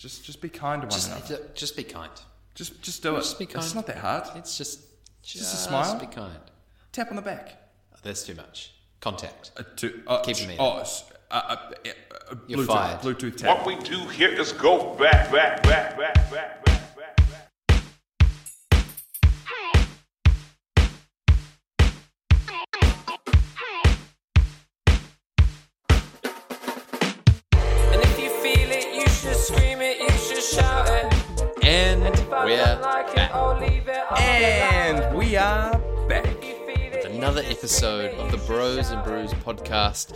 just just be kind to one Just, another. just be kind. Just just do it. Just be kind. It's not that hard. It's just, just, a smile. Be kind. Tap on the back. That's too much. Contact. Uh, to, uh, Keep it Oh, s- uh, uh, uh, You're fired. Bluetooth tap. What we do here is go back, back, back, back, back, back, back, back. We're don't like it, back. I'll leave it. I'll And we are back. If you feel it, you Another episode of the Bros and Brews podcast.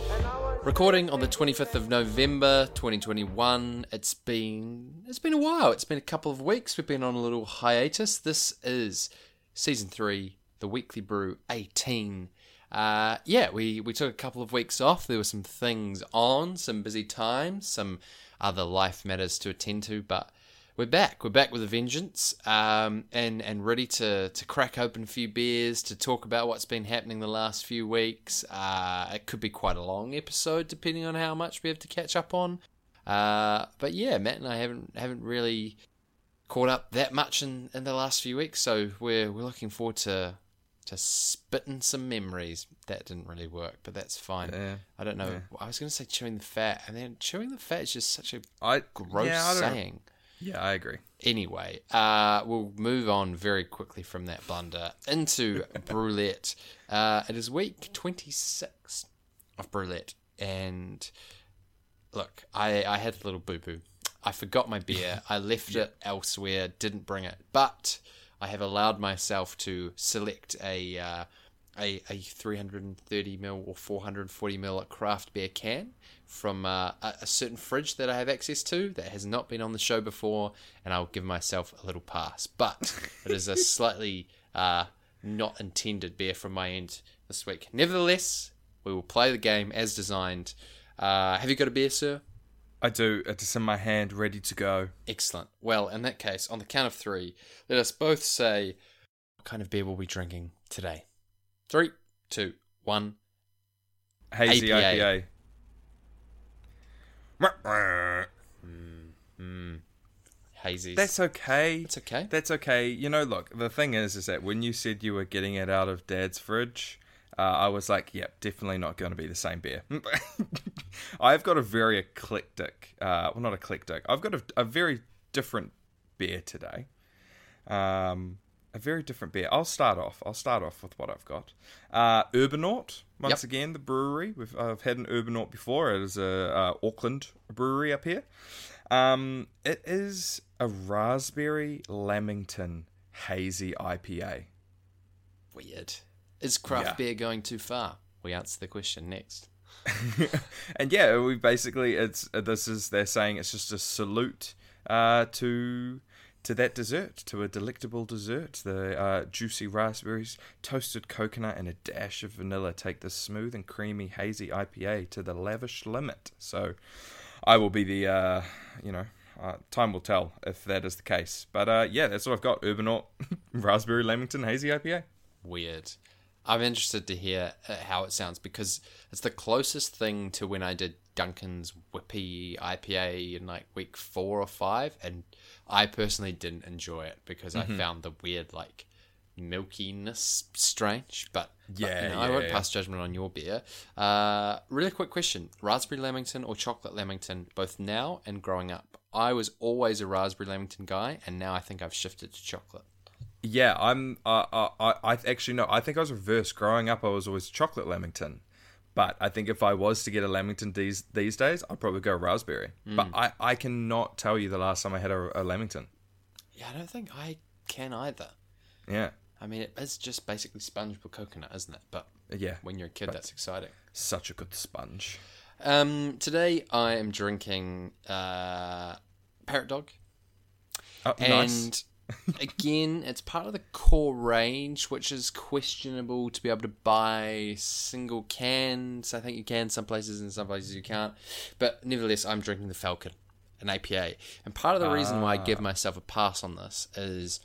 Recording on the 25th of November 2021. It's been it's been a while. It's been a couple of weeks. We've been on a little hiatus. This is season 3, the Weekly Brew 18. Uh, yeah, we, we took a couple of weeks off. There were some things on, some busy times, some other life matters to attend to, but we're back. We're back with a vengeance, um, and and ready to to crack open a few beers to talk about what's been happening the last few weeks. Uh, it could be quite a long episode, depending on how much we have to catch up on. Uh, but yeah, Matt and I haven't haven't really caught up that much in, in the last few weeks, so we're we're looking forward to to spitting some memories. That didn't really work, but that's fine. Yeah, I don't know. I was going to say chewing the fat, and then chewing the fat is just such a I gross yeah, saying. Yeah, I agree. Anyway, uh, we'll move on very quickly from that blunder into Brew-lette. Uh, it is week 26 of Brew-lette. And look, I, I had a little boo boo. I forgot my beer. I left it elsewhere, didn't bring it. But I have allowed myself to select a. Uh, a, a 330 ml or 440 ml craft beer can from uh, a, a certain fridge that I have access to that has not been on the show before, and I'll give myself a little pass. But it is a slightly uh, not intended beer from my end this week. Nevertheless, we will play the game as designed. Uh, have you got a beer, sir? I do. It's in my hand, ready to go. Excellent. Well, in that case, on the count of three, let us both say what kind of beer we'll be drinking today. Three, two, one. Hazy APA. IPA. Hazies. That's okay. That's okay. That's okay. You know, look, the thing is, is that when you said you were getting it out of Dad's fridge, uh, I was like, yep, definitely not going to be the same beer. I've got a very eclectic, uh, well, not eclectic. I've got a, a very different beer today. Um, a very different beer. I'll start off. I'll start off with what I've got. Uh, Urbanaut, once Yep. again, the brewery. We've I've had an Urbanaut before. It is a uh, Auckland brewery up here. Um, it is a raspberry lamington hazy IPA. Weird. Is craft Yeah. beer going too far? We answer the question next. and yeah, we basically it's this is they're saying it's just a salute uh, to to that dessert, to a delectable dessert. The uh, juicy raspberries, toasted coconut, and a dash of vanilla take the smooth and creamy hazy IPA to the lavish limit. So, I will be the uh, you know. Uh, time will tell if that is the case, but uh, yeah, that's what I've got. Urbanaut Raspberry Lamington Hazy IPA. Weird. I'm interested to hear uh, how it sounds because it's the closest thing to when I did Duncan's Whippy IPA in like week four or five, and I personally didn't enjoy it because I found the weird like milkiness strange. But but, Yeah, you know, I yeah, won't yeah. pass judgment on your beer. Uh, really quick question: raspberry lamington or chocolate lamington, both now and growing up? I was always a raspberry lamington guy, and now I think I've shifted to chocolate. Yeah, I'm. Uh, uh, I, I actually no. I think I was reversed. Growing up, I was always chocolate lamington, but I think if I was to get a lamington these these days, I'd probably go raspberry. But I, I cannot tell you the last time I had a, a lamington. Yeah, I don't think I can either. Yeah, I mean, it is just basically sponge with coconut, isn't it? But yeah. when you're a kid, that's exciting. Such a good sponge. Um, today I am drinking uh, Parrot Dog, Oh, and nice. Again, it's part of the core range, which is questionable to be able to buy single cans. I think you can some places, and some places you can't. But nevertheless, I'm drinking the Falcon, an APA, and part of the reason why I give ah. myself a pass on this is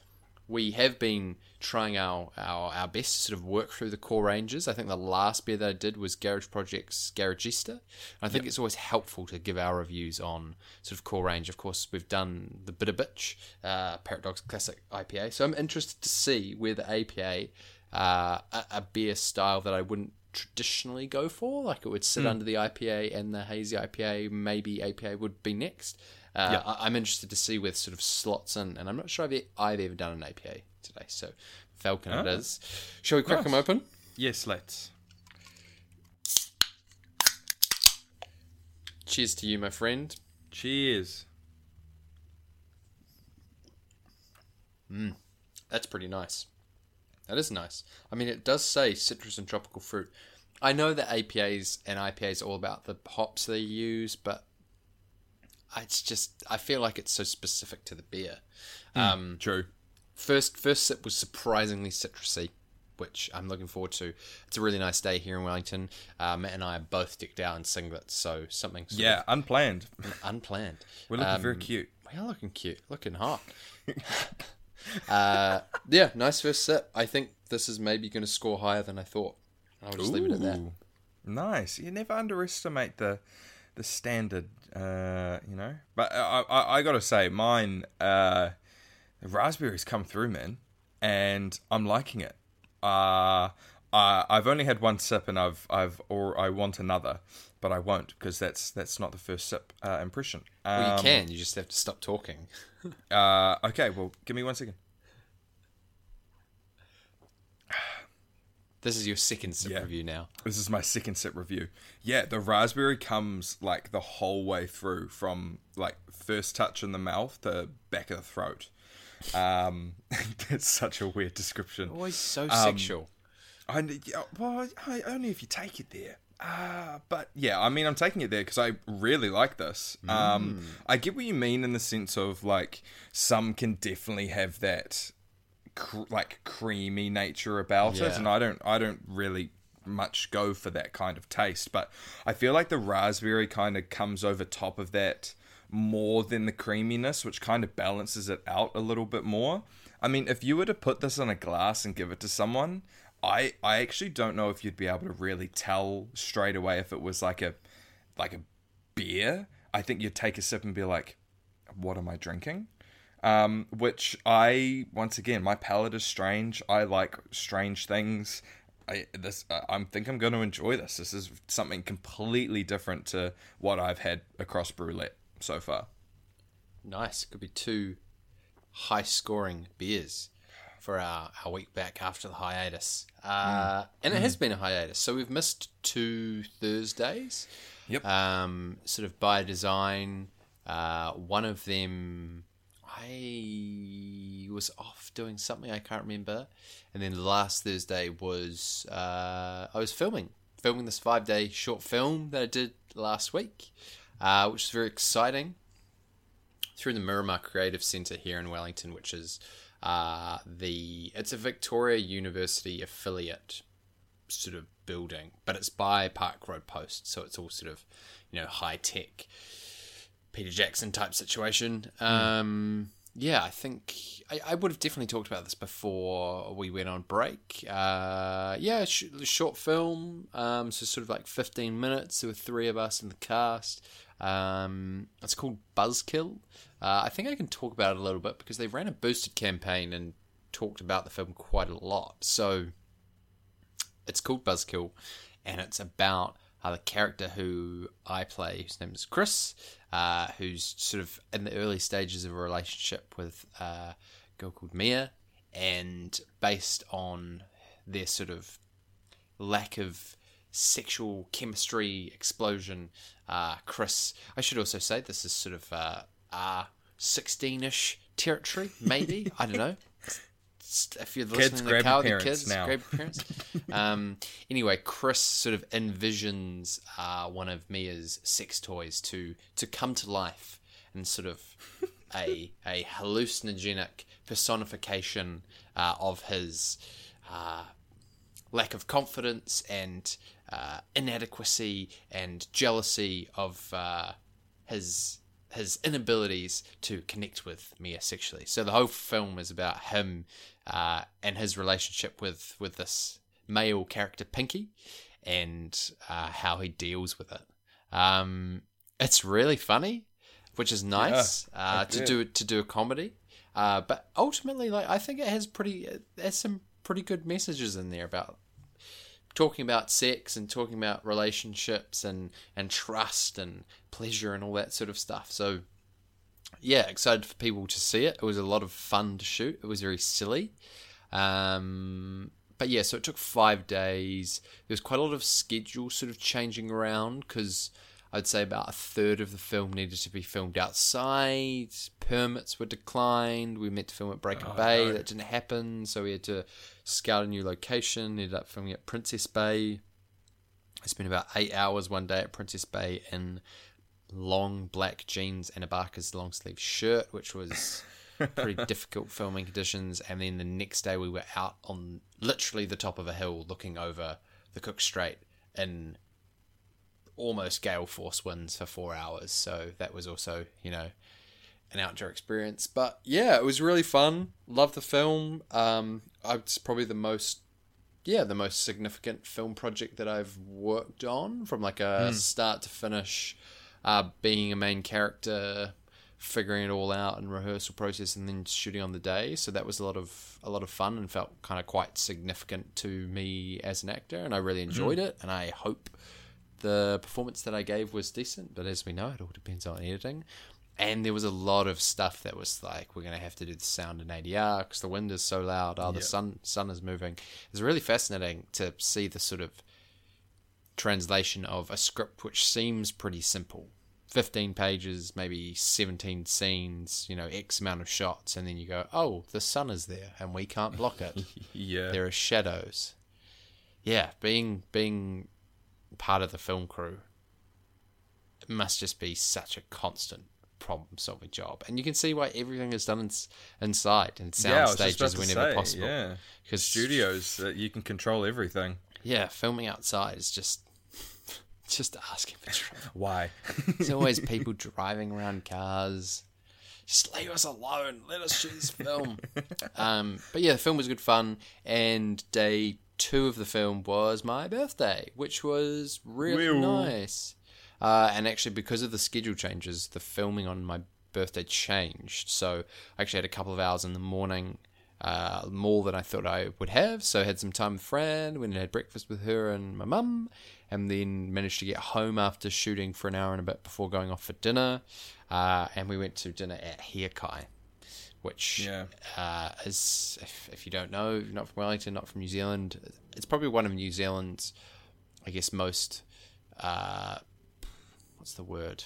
we have been trying our, our, our best to sort of work through the core ranges. I think the last beer that I did was Garage Project's Garagista. I think it's always helpful to give our reviews on sort of core range. Of course, we've done the Bitter Bitch, uh, Paradox Classic IPA. So I'm interested to see where the APA, uh, a, a beer style that I wouldn't traditionally go for, like it would sit under the IPA and the hazy IPA, maybe APA would be next. Uh, I, I'm interested to see with sort of slots in, and I'm not sure I've, I've ever done an APA today. So Falcon it Ah. is. Shall we crack Nice. them open? Yes, let's. Cheers to you, my friend. Cheers. That's pretty nice. That is nice. I mean, it does say citrus and tropical fruit. I know that APAs and IPAs are all about the hops they use, but it's just I feel like it's so specific to the beer. Um, True. First first sip was surprisingly citrusy, which I'm looking forward to. It's a really nice day here in Wellington. Uh, Matt and I are both decked out in singlets, so something sort Yeah, unplanned. unplanned. We're looking very Um, cute. We are looking cute, looking hot. uh, yeah, nice first sip. I think this is maybe going to score higher than I thought. I'll just leave it at that. Nice. You never underestimate the the standard, uh, you know. But I, I, I gotta say, mine, uh, the raspberries come through, man, and I'm liking it. Uh, I, I've only had one sip, and I've, I've, or I want another, but I won't because that's that's not the first sip uh, impression. Um, Well, you can. You just have to stop talking. Uh, okay, well, give me one second. This is your second sip Yeah. review now. This is my second sip review. Yeah, the raspberry comes like the whole way through from like first touch in the mouth to back of the throat. Um, it's such a weird description. Always so Um, sexual. I, well, I, only if you take it there. Uh, but yeah, I mean, I'm taking it there because I really like this. Um, I get what you mean in the sense of like some can definitely have that cr- like creamy nature about it, and I don't, I don't really much go for that kind of taste. But I feel like the raspberry kind of comes over top of that more than the creaminess, which kind of balances it out a little bit more. I mean, if you were to put this in a glass and give it to someone, I I actually don't know if you'd be able to really tell straight away if it was like a like a beer. I think you'd take a sip and be like, "What am I drinking?" Um, which I once again, my palate is strange. I like strange things. I this I think I'm going to enjoy this. This is something completely different to what I've had across Brew-lette so far. Nice. Could be two high scoring beers for our, our week back after the hiatus. Uh, And it has been a hiatus. So we've missed two Thursdays. Yep. Um, sort of by design. Uh, one of them, I was off doing something I can't remember. And then last Thursday was uh, I was filming, filming this five day short film that I did last week, uh, which is very exciting through the Miramar Creative Centre here in Wellington, which is uh, the it's a Victoria University affiliate sort of building, but it's by Park Road Post, so it's all sort of you know high tech Peter Jackson type situation. Um, yeah, I think I, I would have definitely talked about this before we went on break. Uh, yeah, sh- short film, um, so sort of like 15 minutes. There were three of us in the cast. Um, it's called Buzzkill. Uh, I think I can talk about it a little bit because they ran a boosted campaign and talked about the film quite a lot. So it's called Buzzkill, and it's about uh, the character who I play, whose name is Chris, uh, who's sort of in the early stages of a relationship with uh, a girl called Mia, and based on their sort of lack of sexual chemistry explosion, uh, Chris. I should also say this is sort of uh, R sixteen-ish territory, maybe. I don't know. If you're listening to grab your car, the kids now. grab parents. um, anyway, Chris sort of envisions uh, one of Mia's sex toys to to come to life and sort of a a hallucinogenic personification uh, of his uh, lack of confidence and uh, inadequacy and jealousy of uh, his his inabilities to connect with Mia sexually. So the whole film is about him uh, and his relationship with with this male character Pinky, and uh, how he deals with it. Um, it's really funny, which is nice uh, to do to do a comedy. Uh, but ultimately, like I think it has pretty it has some pretty good messages in there about talking about sex and talking about relationships and and trust and pleasure and all that sort of stuff. So yeah, excited for people to see it. It was a lot of fun to shoot. It was very silly. Um, but yeah, so it took five days. There was quite a lot of schedule sort of changing around because I'd say about a third of the film needed to be filmed outside. Permits were declined. We meant to film at Breaker Bay. no. That didn't happen, so we had to scout a new location. Ended up filming at Princess Bay. I spent about eight hours one day at Princess Bay in long black jeans and a Barker's long sleeve shirt, which was pretty difficult filming conditions. And then the next day we were out on literally the top of a hill looking over the Cook Strait in almost gale force winds for four hours. So that was also, you know, an outdoor experience. But yeah, it was really fun. Love the film. Um, it's probably the most, yeah, the most significant film project that I've worked on from like a start to finish. Uh, being a main character, figuring it all out in rehearsal process, and then shooting on the day. So that was a lot of a lot of fun and felt kind of quite significant to me as an actor, and I really enjoyed it. And I hope the performance that I gave was decent, but as we know, it all depends on editing. And there was a lot of stuff that was like, we're going to have to do the sound in ADR because the wind is so loud. Oh, the Yeah. sun sun is moving. It's really fascinating to see the sort of translation of a script which seems pretty simple. 15 pages, maybe 17 scenes, you know, X amount of shots, and then you go, oh, the sun is there and we can't block it Yeah. there are shadows. Yeah, being being part of the film crew it must just be such a constant problem solving job, and you can see why everything is done ins- inside and sound yeah, I was just stages whenever say, possible. Yeah. because Studios that you can control everything. yeah, filming outside is just just asking for trouble. Why? There's always people driving around cars. Just leave us alone. Let us shoot this film. um, but yeah, the film was good fun, and day two of the film was my birthday, which was really Wee-oo. nice. Uh, and actually, because of the schedule changes, the filming on my birthday changed. So I actually had a couple of hours in the morning, uh, more than I thought I would have. So I had some time with Fran, went and had breakfast with her and my mum, and then managed to get home after shooting for an hour and a bit before going off for dinner. Uh, and we went to dinner at Hiakai, which Yeah. uh, is, if, if you don't know, not from Wellington, not from New Zealand, it's probably one of New Zealand's, I guess, most, uh, what's the word?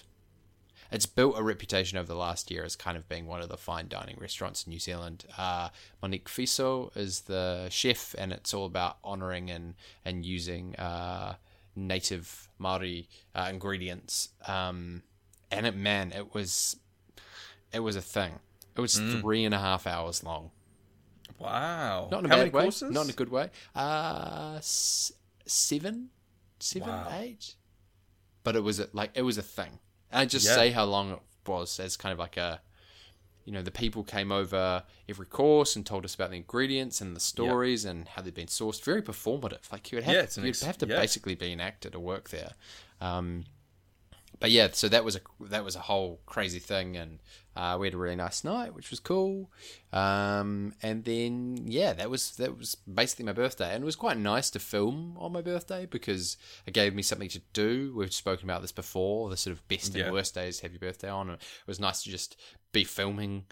It's built a reputation over the last year as kind of being one of the fine dining restaurants in New Zealand. Uh, Monique Fiso is the chef, and it's all about honouring and and using uh, native Maori uh, ingredients. Um, and it, man, it was it was a thing. It was three and a half hours long. Wow. Not in a How bad way. courses? Not in a good way. Uh, s- seven, seven, Wow. eight. But it was a, like it was a thing. And I just Yeah. say how long it was as kind of like a, you know, the people came over every course and told us about the ingredients and the stories and how they'd been sourced. Very performative. Like you would have, Yeah, you'd ex- have to yeah. basically be an actor to work there. Um, but yeah, so that was a that was a whole crazy thing, and uh, we had a really nice night, which was cool. Um, and then yeah, that was that was basically my birthday, and it was quite nice to film on my birthday because it gave me something to do. We've spoken about this before, the sort of best Yeah. and worst days have your birthday on. It was nice to just be filming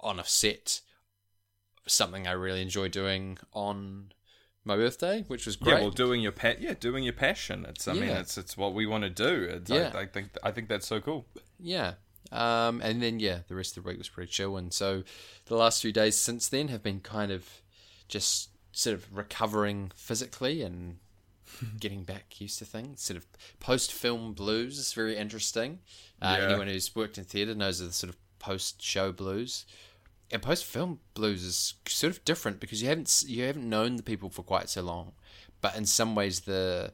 on a set, something I really enjoy doing on my birthday, which was great. Yeah, well, doing your pa- yeah, doing your passion. It's I mean, it's it's what we want to do. It's, Yeah. I, I think I think that's so cool. Yeah. Um, and then yeah, the rest of the week was pretty chill, and so the last few days since then have been kind of just sort of recovering physically and getting back used to things. Sort of post film blues is very interesting. Uh, Yeah. Anyone who's worked in theatre knows of the sort of post show blues. And post film blues is sort of different because you haven't you haven't known the people for quite so long, but in some ways the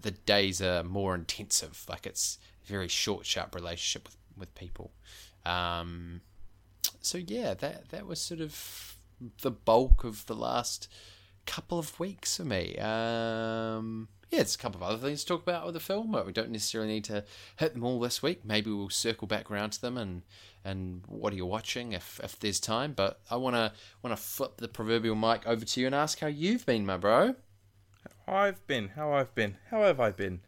the days are more intensive. Like it's a very short, sharp relationship with, with people. Um, so yeah, that that was sort of the bulk of the last couple of weeks for me. Um, yeah, there's a couple of other things to talk about with the film, but we don't necessarily need to hit them all this week. Maybe we'll circle back around to them and and what are you watching if if there's time. But I wanna wanna flip the proverbial mic over to you and ask how you've been, my bro. I've been, how I've been, how have I been?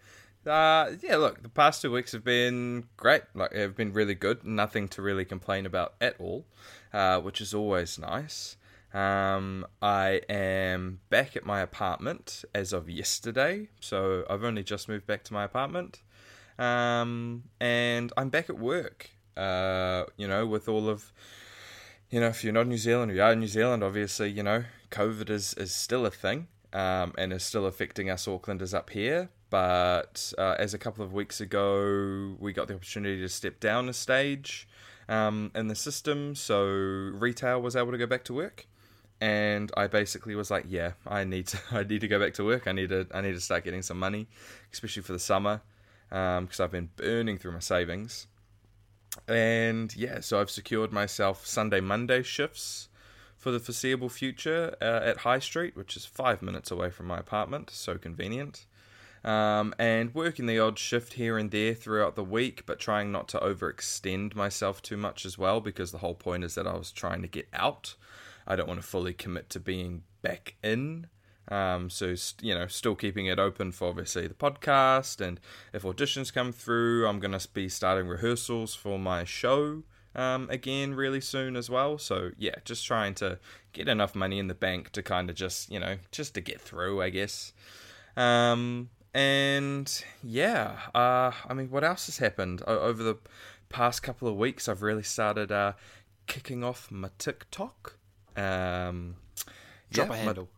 Uh, yeah, look, the past two weeks have been great. Like, have been really good. Nothing to really complain about at all, uh, which is always nice. Um, I am back at my apartment as of yesterday, so I've only just moved back to my apartment. Um, and I'm back at work. Uh, you know, with all of, you know, if you're not New Zealand, you are in New Zealand. Obviously, you know, COVID is is still a thing, um, and is still affecting us Aucklanders up here. But uh, as a couple of weeks ago, we got the opportunity to step down a stage um, in the system, so retail was able to go back to work and I basically was like, yeah, I need to, I need to go back to work. I need to, I need to start getting some money, especially for the summer, because I've been burning through my savings. And yeah, so I've secured myself Sunday, Monday shifts for the foreseeable future uh, at High Street, which is five minutes away from my apartment. So convenient. Um, and working the odd shift here and there throughout the week, but trying not to overextend myself too much as well, because the whole point is that I was trying to get out. I don't want to fully commit to being back in. Um, so you know, still keeping it open for obviously the podcast, and if auditions come through, I'm gonna be starting rehearsals for my show um, again really soon as well. So yeah, just trying to get enough money in the bank to kind of just you know just to get through, I guess. Um, and yeah, uh, I mean, what else has happened o- over the past couple of weeks? I've really started uh, kicking off my TikTok. Um, Drop yeah, a my- handle.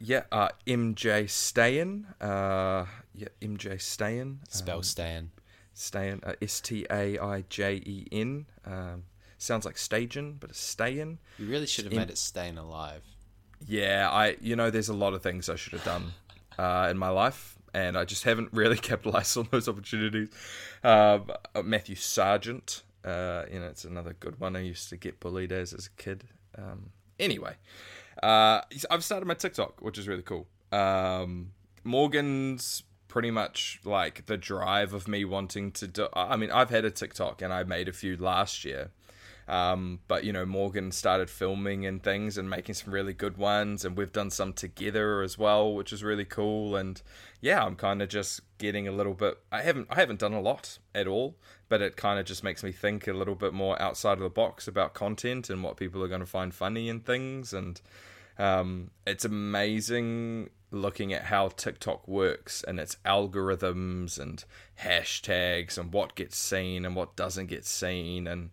yeah, uh, MJ Staijen. Uh, yeah, MJ Staijen. Spell Um, Stan. Stayen. Uh, S T A I J E N. Um, sounds like Stagen, but it's Stayen. You really should have made it staying alive. Yeah, I. You know, there's a lot of things I should have done uh, in my life, and I just haven't really capitalized on those opportunities. Um, uh, Matthew Sargent. Uh, you know, it's another good one I used to get bullied as as a kid. Um, anyway, uh, I've started my TikTok, which is really cool. Um, Morgan's pretty much like the drive of me wanting to do. I mean, I've had a TikTok and I made a few last year. Um, but you know, Morgan started filming and things and making some really good ones, and we've done some together as well, which is really cool. And yeah, I'm kind of just getting a little bit. I haven't I haven't done a lot at all, but it kind of just makes me think a little bit more outside of the box about content and what people are going to find funny and things. And um, it's amazing looking at how TikTok works and its algorithms and hashtags and what gets seen and what doesn't get seen and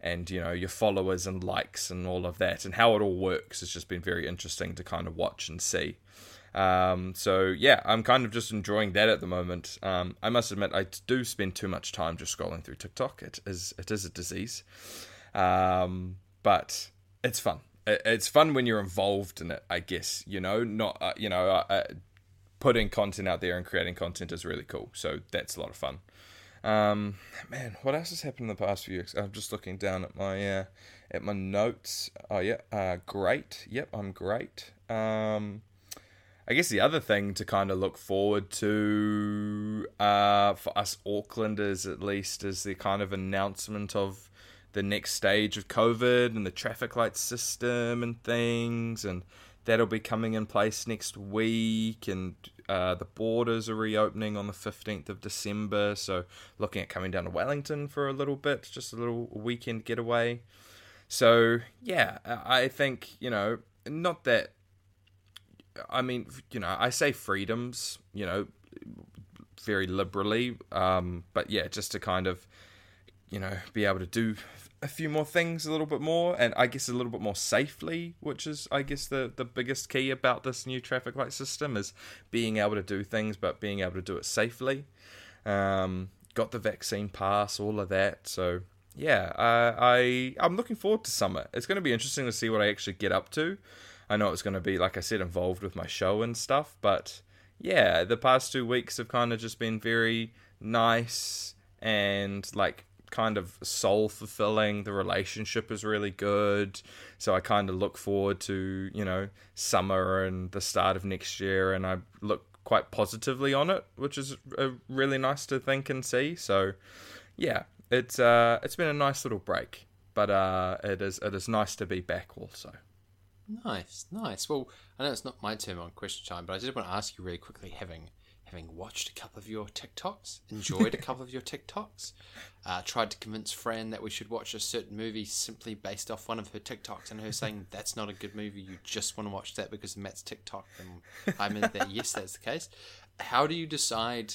and you know your followers and likes and all of that and how it all works has just been very interesting to kind of watch and see. Um, so yeah, I'm kind of just enjoying that at the moment. Um, I must admit, I do spend too much time just scrolling through TikTok. It is it is a disease, um, but it's fun. It, it's fun when you're involved in it. I guess you know, not uh, you know, uh, uh, putting content out there and creating content is really cool. So that's a lot of fun. Um, man, what else has happened in the past few weeks? I'm just looking down at my uh, at my notes. Oh yeah, uh, great. Yep, I'm great. Um, I guess the other thing to kind of look forward to uh, for us Aucklanders, at least, is the kind of announcement of the next stage of COVID and the traffic light system and things, and that'll be coming in place next week. And uh, the borders are reopening on the 15th of December, so looking at coming down to Wellington for a little bit, just a little weekend getaway. So, yeah, I think, you know, not that I mean, you know, I say freedoms, you know, very liberally, um, but yeah, just to kind of, you know, be able to do a few more things a little bit more, and I guess a little bit more safely, which is, I guess, the the biggest key about this new traffic light system is being able to do things, but being able to do it safely. Um, got the vaccine pass, all of that, so yeah, uh, I I'm looking forward to summer. It's going to be interesting to see what I actually get up to. I know it's going to be, like I said, involved with my show and stuff, but yeah, the past two weeks have kind of just been very nice and like kind of soul fulfilling. The relationship is really good. So I kind of look forward to, you know, summer and the start of next year. And I look quite positively on it, which is really nice to think and see. So yeah, it's uh, it's been a nice little break. But uh, it is it is nice to be back also. Nice, nice. Well, I know it's not my turn on question time, but I did want to ask you really quickly, having having watched a couple of your TikToks, enjoyed a couple of your TikToks, uh, tried to convince Fran that we should watch a certain movie simply based off one of her TikToks, and her saying that's not a good movie. You just want to watch that because Matt's TikTok, and I meant that yes, that's the case. How do you decide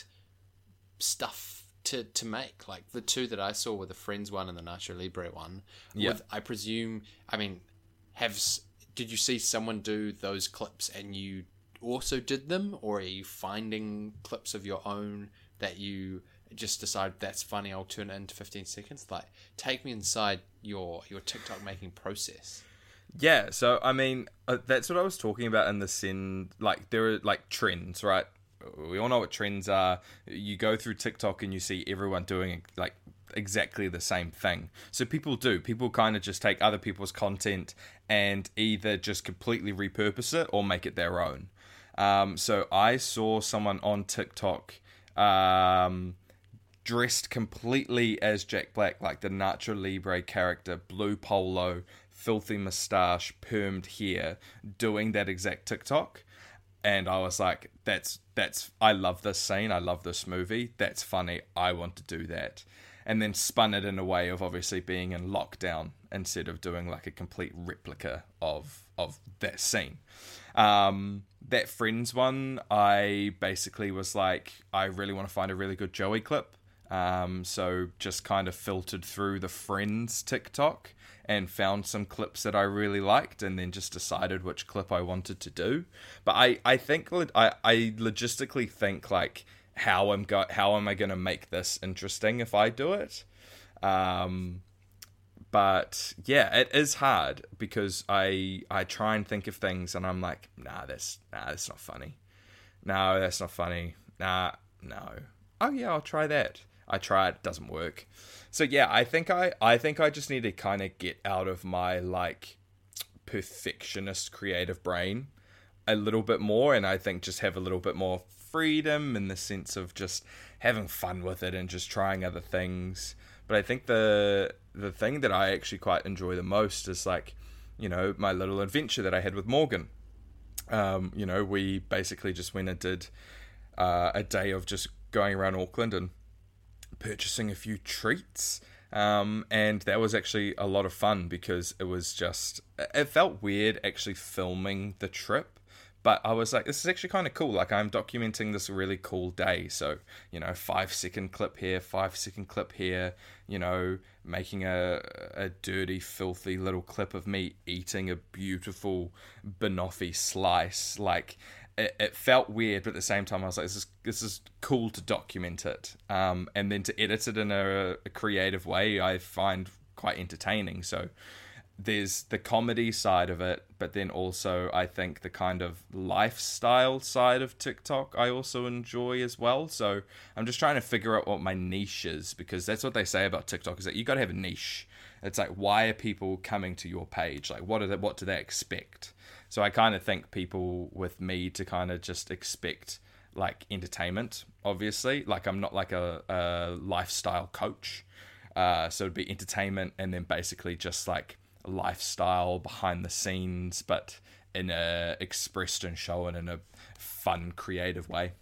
stuff to to make? Like the two that I saw were the Friends one and the Nacho Libre one. Yeah. With, I presume. I mean, have did you see someone do those clips and you also did them, or are you finding clips of your own that you just decide that's funny? I'll turn it into fifteen seconds. Like, take me inside your your TikTok making process. Yeah, so I mean, uh, that's what I was talking about in the sin. Like, there are like trends, right? We all know what trends are. You go through TikTok and you see everyone doing like exactly the same thing. So people do. People kind of just take other people's content and either just completely repurpose it or make it their own. Um, so I saw someone on TikTok um, dressed completely as Jack Black, like the Nacho Libre character, blue polo, filthy mustache, permed hair, doing that exact TikTok. And I was like, that's that's I love this scene, I love this movie, that's funny, I want to do that. And then spun it in a way of obviously being in lockdown instead of doing like a complete replica of of that scene. Um, that Friends one, I basically was like, I really want to find a really good Joey clip. Um, so just kind of filtered through the Friends TikTok and found some clips that I really liked, and then just decided which clip I wanted to do. But I, I think I, I logistically think like how I'm go how am I going to make this interesting if I do it? Um, but yeah, it is hard because I I try and think of things and I'm like, nah, that's nah, that's not funny. No, that's not funny. Nah, no. Oh yeah, I'll try that. I try it, doesn't work. So yeah, I think I I think I just need to kind of get out of my like perfectionist creative brain a little bit more and I think just have a little bit more freedom in the sense of just having fun with it and just trying other things. But I think the the thing that I actually quite enjoy the most is like, you know, my little adventure that I had with Morgan. Um, you know, we basically just went and did uh, a day of just going around Auckland and purchasing a few treats. Um, and that was actually a lot of fun because it was just, it felt weird actually filming the trip. But I was like, this is actually kind of cool. Like, I'm documenting this really cool day. So, you know, five second clip here, five second clip here, you know, making a, a dirty, filthy little clip of me eating a beautiful banoffee slice. Like, it, it felt weird, but at the same time, I was like, this is, this is cool to document it. Um, and then to edit it in a, a creative way, I find quite entertaining. So, there's the comedy side of it, but then also I think the kind of lifestyle side of TikTok I also enjoy as well. So I'm just trying to figure out what my niche is because that's what they say about TikTok is that you got to have a niche. It's like why are people coming to your page? Like what are they, what do they expect? So I kind of think people with me to kind of just expect like entertainment, obviously. Like I'm not like a, a lifestyle coach. Uh, so it'd be entertainment and then basically just like lifestyle behind the scenes, but in a expressed and shown in a fun, creative way.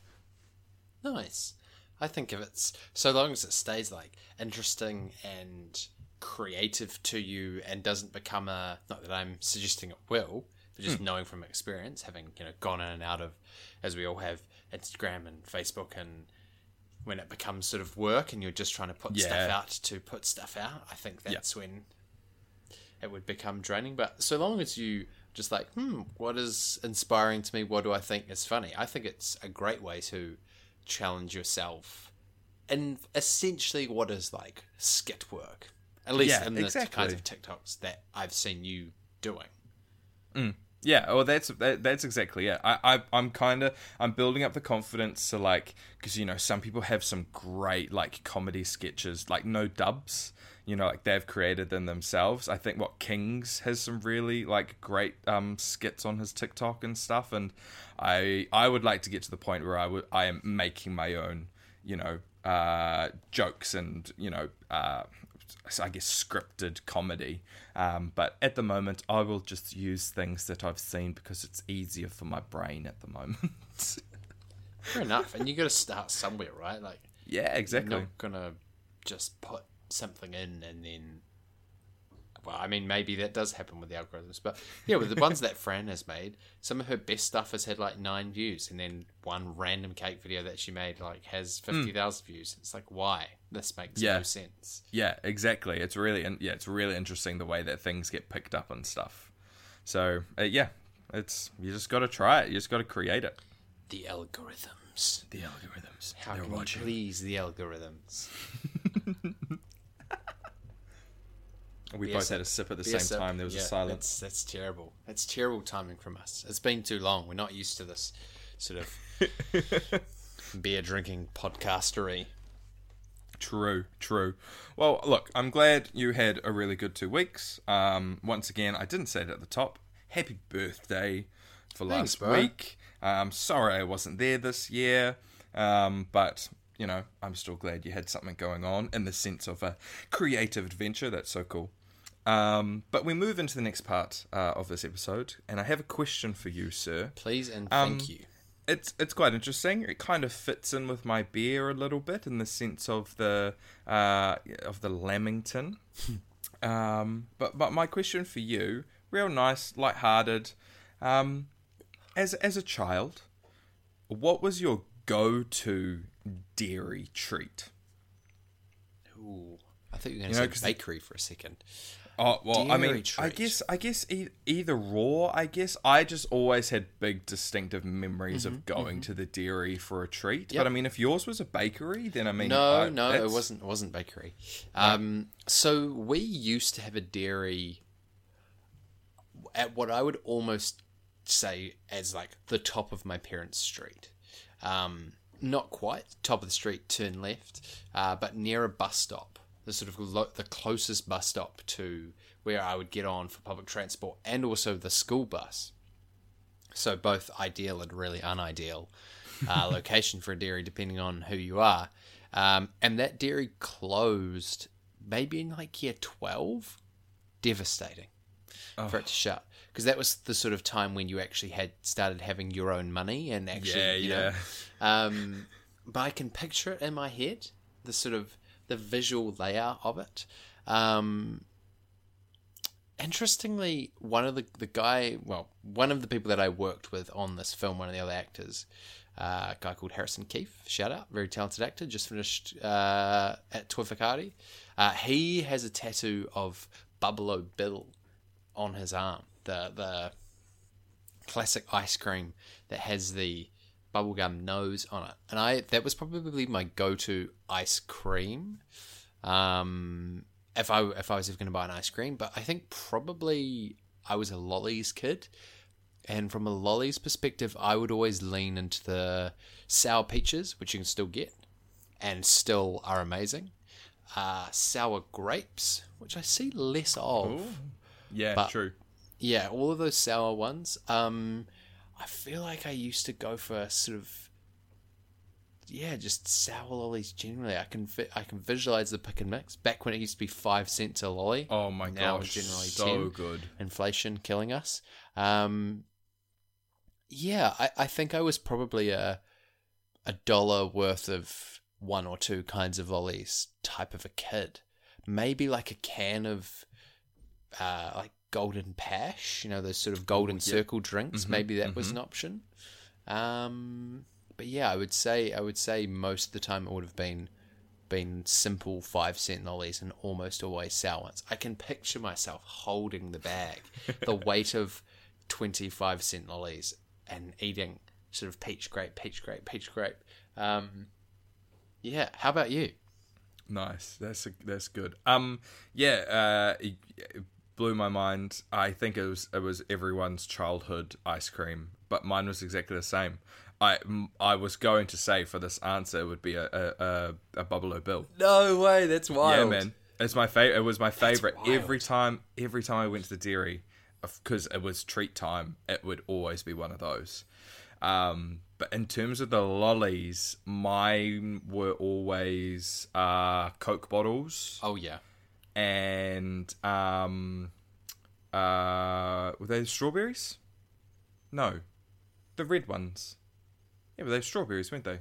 Nice. I think if it's so long as it stays like interesting and creative to you and doesn't become a not that I'm suggesting it will, but just hmm. knowing from experience, having you know gone in and out of as we all have Instagram and Facebook and when it becomes sort of work and you're just trying to put stuff out to put stuff out, I think that's when it would become draining. But so long as you just like, hmm, what is inspiring to me? What do I think is funny? I think it's a great way to challenge yourself in essentially what is like skit work. At least Yeah, in the exactly. kinds of TikToks that I've seen you doing. Yeah, well, that's that, that's exactly it. I, I I'm kind of I'm building up the confidence to like because you know some people have some great like comedy sketches like no dubs. You know, like they've created them themselves. I think what Kings has some really like great um skits on his TikTok and stuff, and I I would like to get to the point where I would I am making my own you know uh jokes and you know uh I guess scripted comedy. Um, but at the moment, I will just use things that I've seen because it's easier for my brain at the moment. Fair enough. And you got to start somewhere, right? Like, yeah, exactly. you're not gonna just put something in and then. Well, I mean, maybe that does happen with the algorithms, but yeah, with the ones that Fran has made, some of her best stuff has had like nine views, and then one random cake video that she made like has fifty thousand views. It's like, why? This makes Yeah. no sense. Yeah, exactly. It's really in- yeah, it's really interesting the way that things get picked up and stuff. So uh, yeah, it's you just got to try it. You just got to create it. The algorithms. The algorithms. How can you please the algorithms? We both sip. had a sip at the same sip. time. There was Yeah, a silence. That's, that's terrible. That's terrible timing from us. It's been too long. We're not used to this sort of beer drinking podcastery. True, true. Well, look, I'm glad you had a really good two weeks. Um, once again, I didn't say it at the top. Happy birthday for Thanks, last bro. week. Um, sorry I wasn't there this year, um, but you know, I'm still glad you had something going on in the sense of a creative adventure. That's so cool. Um, but we move into the next part uh, of this episode, and I have a question for you, sir. Please and Um, thank you. It's it's quite interesting. It kind of fits in with my beer a little bit in the sense of the uh, of the Lamington. um, but but my question for you, real nice, light-hearted. Um, as as a child, what was your go-to dairy treat? Ooh. I thought you were going You to know, say bakery for a second. Oh well, I mean, I guess I guess e- either raw. I guess I just always had big distinctive memories of going to the dairy for a treat. Mm-hmm, Yep. But I mean, if yours was a bakery, then I mean, No, I- no, it wasn't. It wasn't bakery. Um, so we used to have a dairy at what I would almost say as like the top of my parents' street. Um, not quite top of the street, turn left, uh, but near a bus stop. The sort of lo- the closest bus stop to where I would get on for public transport, and also the school bus. So both ideal and really unideal uh, location for a dairy, depending on who you are. Um, and that dairy closed maybe in like year twelve. Devastating for it to shut because that was the sort of time when you actually had started having your own money and actually, Yeah, you yeah. know. Um, but I can picture it in my head, the sort of the visual layout of it. Um, interestingly, one of the the guy, well, one of the people that I worked with on this film, one of the other actors, uh, a guy called Harrison Keefe, shout out, very talented actor, just finished uh, at Toi Whakaari. Uh, he has a tattoo of Bubble O Bill on his arm, the the classic ice cream that has the bubblegum nose on it. And I that was probably my go-to ice cream. Um if I if I was ever going to buy an ice cream, but I think probably I was a lollies kid. And from a lollies perspective, I would always lean into the sour peaches, which you can still get and still are amazing. Uh, sour grapes, which I see less of. yeah, but- true. Yeah, all of those sour ones. Um, I feel like I used to go for a sort of yeah, just sour lollies generally. I can vi- I can visualize the pick and mix back when it used to be five cents a lolly. Oh my now gosh, generally so 10. good. Inflation killing us. Um, yeah, I, I think I was probably a a dollar worth of one or two kinds of lollies type of a kid. Maybe like a can of uh, like golden pash, you know, those sort of golden circle drinks. Maybe that was an option. Um, but yeah, I would say I would say most of the time it would have been been simple five cent lollies and almost always sour ones. I can picture myself holding the bag, the weight of twenty five cent lollies, and eating sort of peach grape, peach grape, peach grape. Um, yeah, how about you? Nice. That's a, that's good. Um, yeah. Uh, blew my mind. I think it was it was everyone's childhood ice cream, but mine was exactly the same. I I was going to say for this answer it would be a a, a, a Bubble O Bill. No way, that's wild. Yeah, man. It's my favorite. It was my favorite every time. Every time I went to the dairy, because it was treat time, it would always be one of those. Um, but in terms of the lollies, mine were always uh, Coke bottles Oh yeah. And um, uh, were they strawberries? No, the red ones. Yeah, but they were strawberries, weren't they?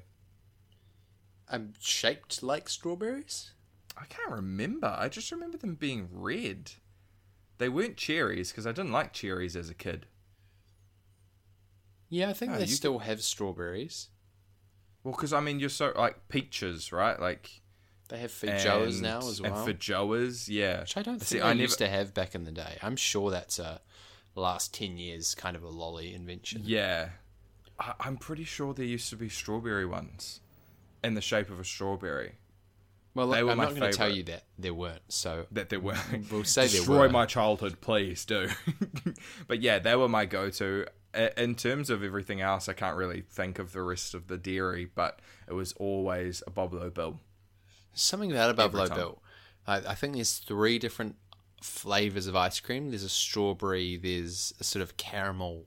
I'm shaped like strawberries. I can't remember. I just remember them being red. They weren't cherries because I didn't like cherries as a kid. Yeah, I think Oh, they you still have strawberries. Well, because I mean, you're so like peaches, right? Like They have feijoas now as well. And feijoas, yeah. which I don't See, think I never- used to have back in the day. I'm sure that's a last ten years kind of a lolly invention. Yeah, I, I'm pretty sure there used to be strawberry ones, in the shape of a strawberry. Well, They were I'm not going to tell you that there weren't. So that there weren't. We'll say there Destroy were. my childhood, please do. but yeah, they were my go-to. In terms of everything else, I can't really think of the rest of the dairy, but it was always a Bubble O Bill. Something about a Buffalo time. Bill. I, I think there's three different flavors of ice cream. There's a strawberry. There's a sort of caramel,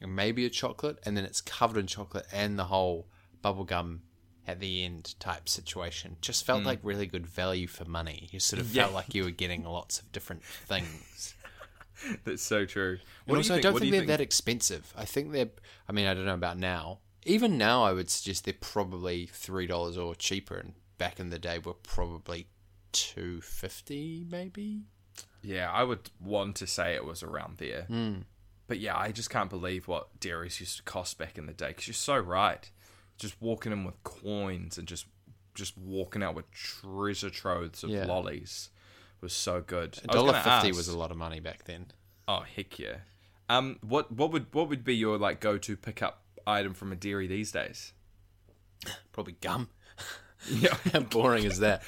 and maybe a chocolate, and then it's covered in chocolate and the whole bubblegum at the end type situation. Just felt mm. like really good value for money. You sort of. Yeah. felt like you were getting lots of different things. That's so true. And What do also, you I don't What think you they're that expensive. I think they're. I mean, I don't know about now. Even now, I would suggest they're probably three dollars or cheaper. And back in the day, were probably two fifty, maybe. Yeah, I would want to say it was around there. Hmm. But yeah, I just can't believe what dairies used to cost back in the day. Because you're so right. Just walking in with coins and just just walking out with treasure troves of Yeah. lollies was so good. A I was dollar fifty ask- was a lot of money back then. Oh heck yeah. Um, what what would what would be your like go to pickup item from a dairy these days? Probably gum. Yeah, How boring is that?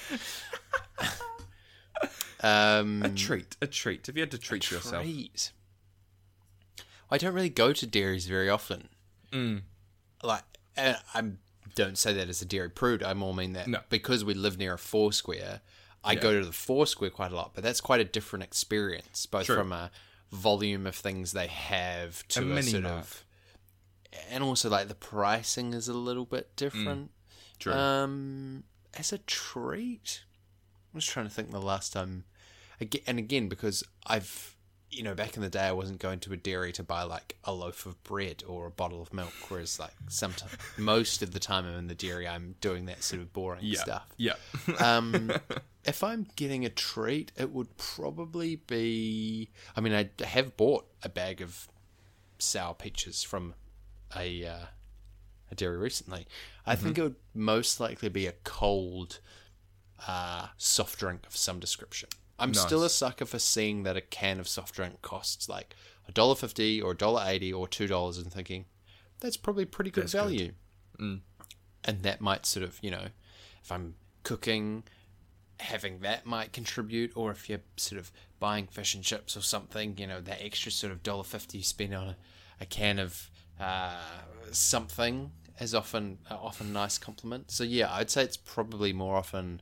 um, a treat, a treat. If you had to treat yourself, treat. I don't really go to dairies very often. Mm. Like, I don't say that as a dairy prude. I more mean that No. because we live near a four square, I go to the four square quite a lot. But that's quite a different experience, both True. from a volume of things they have to A a, sort of, and also like the pricing is a little bit different. True. Um, as a treat, I'm just trying to think the last time, again, and again because I've, you know, back in the day I wasn't going to a dairy to buy like a loaf of bread or a bottle of milk, whereas like sometimes most of the time I'm in the dairy I'm doing that sort of boring yeah, stuff. yeah. Um, if I'm getting a treat, it would probably be. I mean, I have bought a bag of sour peaches from a uh, a dairy recently. I Mm-hmm. think it would most likely be a cold uh, soft drink of some description. I'm still a sucker for seeing that a can of soft drink costs like a dollar fifty or a dollar eighty or two dollars, and thinking that's probably pretty good That's good. value. And that might sort of, you know, if I'm cooking, having that might contribute, or if you're sort of buying fish and chips or something, you know, that extra sort of dollar fifty you spend on a, a can of uh, something is often uh, often nice compliment. So yeah, I'd say it's probably more often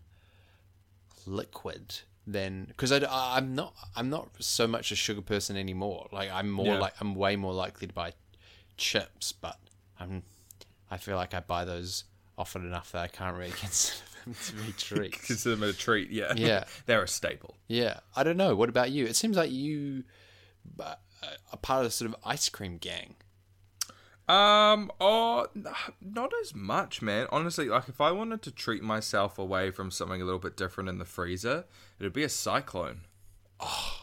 liquid than because I'm not I'm not so much a sugar person anymore. Like I'm more Yeah. like I'm way more likely to buy chips, but I'm I feel like I buy those often enough that I can't really consider them to be treats. Consider them a treat. Yeah, Yeah. they're a staple. Yeah, I don't know. What about you? It seems like you uh, are part of the sort of ice cream gang. Um, oh, not as much, man. Honestly, like if I wanted to treat myself away from something a little bit different in the freezer, it'd be a cyclone. Oh,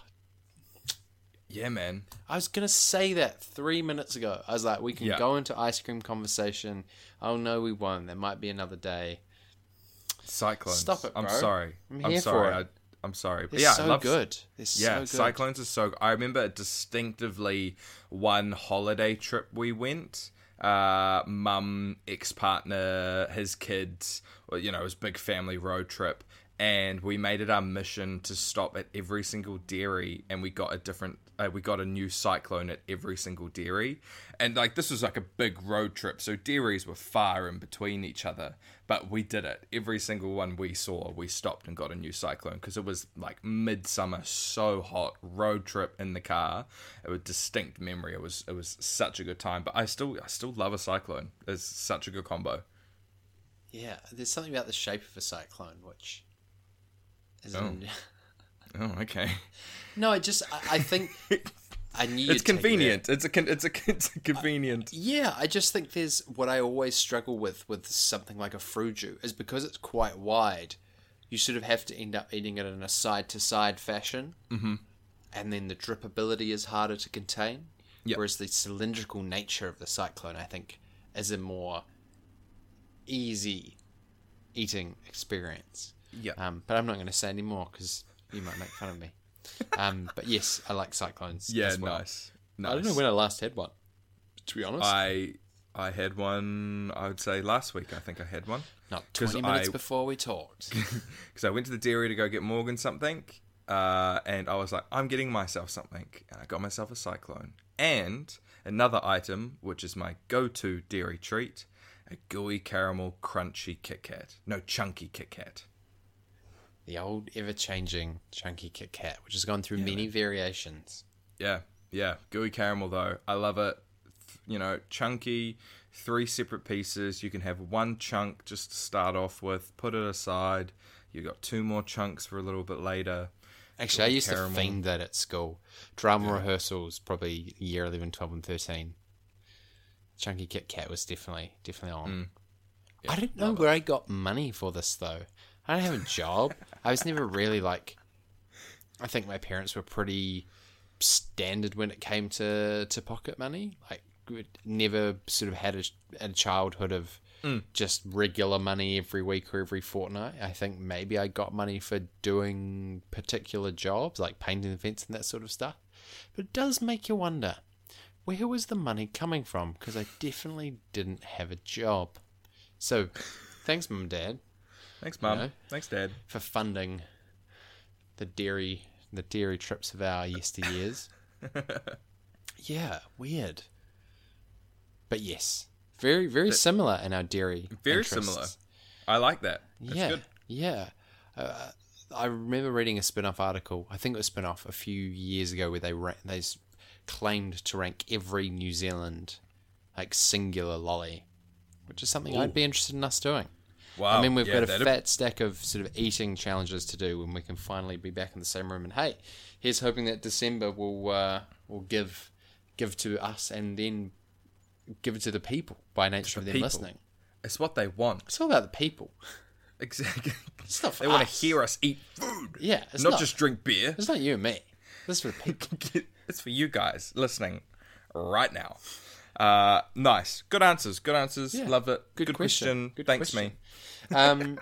yeah, man. I was gonna say that three minutes ago. I was like, we can Yeah. go into ice cream conversation. Oh no, we won't. There might be another day. Cyclone. Stop it, I'm sorry. I'm I'm, sorry. for it. I, I'm sorry. But They're yeah, so I love good. They're Yeah, so good. cyclones are so. I remember distinctively one holiday trip we went. Uh, mum, ex partner, his kids. You know, it was a big family road trip, and we made it our mission to stop at every single dairy, and we got a different. Uh, we got a new cyclone at every single dairy, and like this was like a big road trip, so dairies were far in between each other. But we did it. Every single one we saw, we stopped and got a new cyclone because it was like midsummer, so hot. Road trip in the car. It was distinct memory. It was it was such a good time. But I still I still love a cyclone. It's such a good combo. Yeah, there's something about the shape of a cyclone which is Oh. Oh, okay. no. I just I, I think I knew It's it convenient. It's a con- it's a it's a convenient. Yeah, I just think there's what I always struggle with with something like a fruju is because it's quite wide. You sort of have to end up eating it in a side to side fashion, mm-hmm. and then the drippability is harder to contain. Yep. Whereas the cylindrical nature of the cyclone, I think, is a more easy eating experience. Yeah. Um, but I'm not going to say any more because you might make fun of me. Um, but yes, I like cyclones. yeah, as well. nice. Nice. I don't know when I last had one. To be honest, I I had one. I would say last week. I think I had one Not 20 minutes I- before we talked. because I went to the dairy to go get Morgan something, uh, and I was like, I'm getting myself something, and I got myself a cyclone and another item, which is my go-to dairy treat, a gooey caramel crunchy Kit Kat. No, chunky Kit Kat. The old ever changing chunky Kit Kat, which has gone through many variations. Yeah, yeah, gooey caramel though. I love it. You know, chunky, three separate pieces. You can have one chunk just to start off with, put it aside. You've got two more chunks for a little bit later. Actually, I used caramel. to fiend that at school. Drama rehearsals, probably year 11, 12, and 13. Chunky Kit Kat was definitely, definitely on. Mm. I don't know where I got money for this, though. I don't have a job. I was never really like. I think my parents were pretty standard when it came to, to pocket money. Like, never sort of had a, a childhood of mm. just regular money every week or every fortnight. I think maybe I got money for doing particular jobs, like painting the fence and that sort of stuff. But it does make you wonder where was the money coming from? Because I definitely didn't have a job. So, thanks, mum and dad, Thanks, mum. know. Thanks, dad. for funding the dairy the dairy trips of our yesteryears. yeah, weird. But yes, very very similar in our dairy. Very interests. similar. I like that. That's yeah, good. yeah. Uh, I remember reading a spin-off article. I think it was spin-off a few years ago where they ra- they claimed to rank every New Zealand like singular lolly, which is something I'd be interested in us doing. Wow. I mean, we've yeah, got a that'd- fat stack of sort of eating challenges to do when we can finally be back in the same room. And hey, here's hoping that December will uh, will give give to us and then give it to the people by nature of them people. listening. It's what they want. It's all about the people. Exactly. It's not they want to hear us eat food, Yeah, it's not, not, just drink beer. It's not you and me. This is for the people. it's for you guys listening right now. Uh, nice. Good answers. Good answers. Yeah. Love it. Good question. Good Thanks, question. me. um,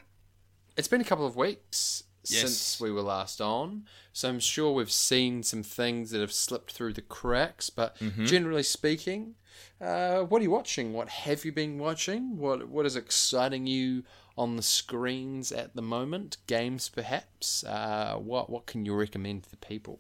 it's been a couple of weeks Yes. since we were last on, so I'm sure we've seen some things that have slipped through the cracks. But Mm-hmm. generally speaking, uh, what are you watching? What have you been watching? What What is exciting you on the screens at the moment? Games, perhaps. Uh, what What can you recommend to the people?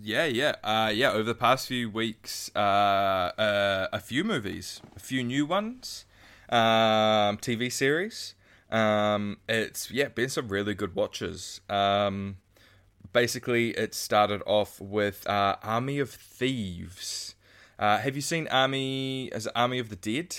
Yeah, yeah, uh, yeah. Over the past few weeks, uh, uh, a few movies, a few new ones, um, TV series. Um, it's yeah, been some really good watches. Um, basically, it started off with uh, Army of Thieves. Uh, have you seen Army as Army of the Dead?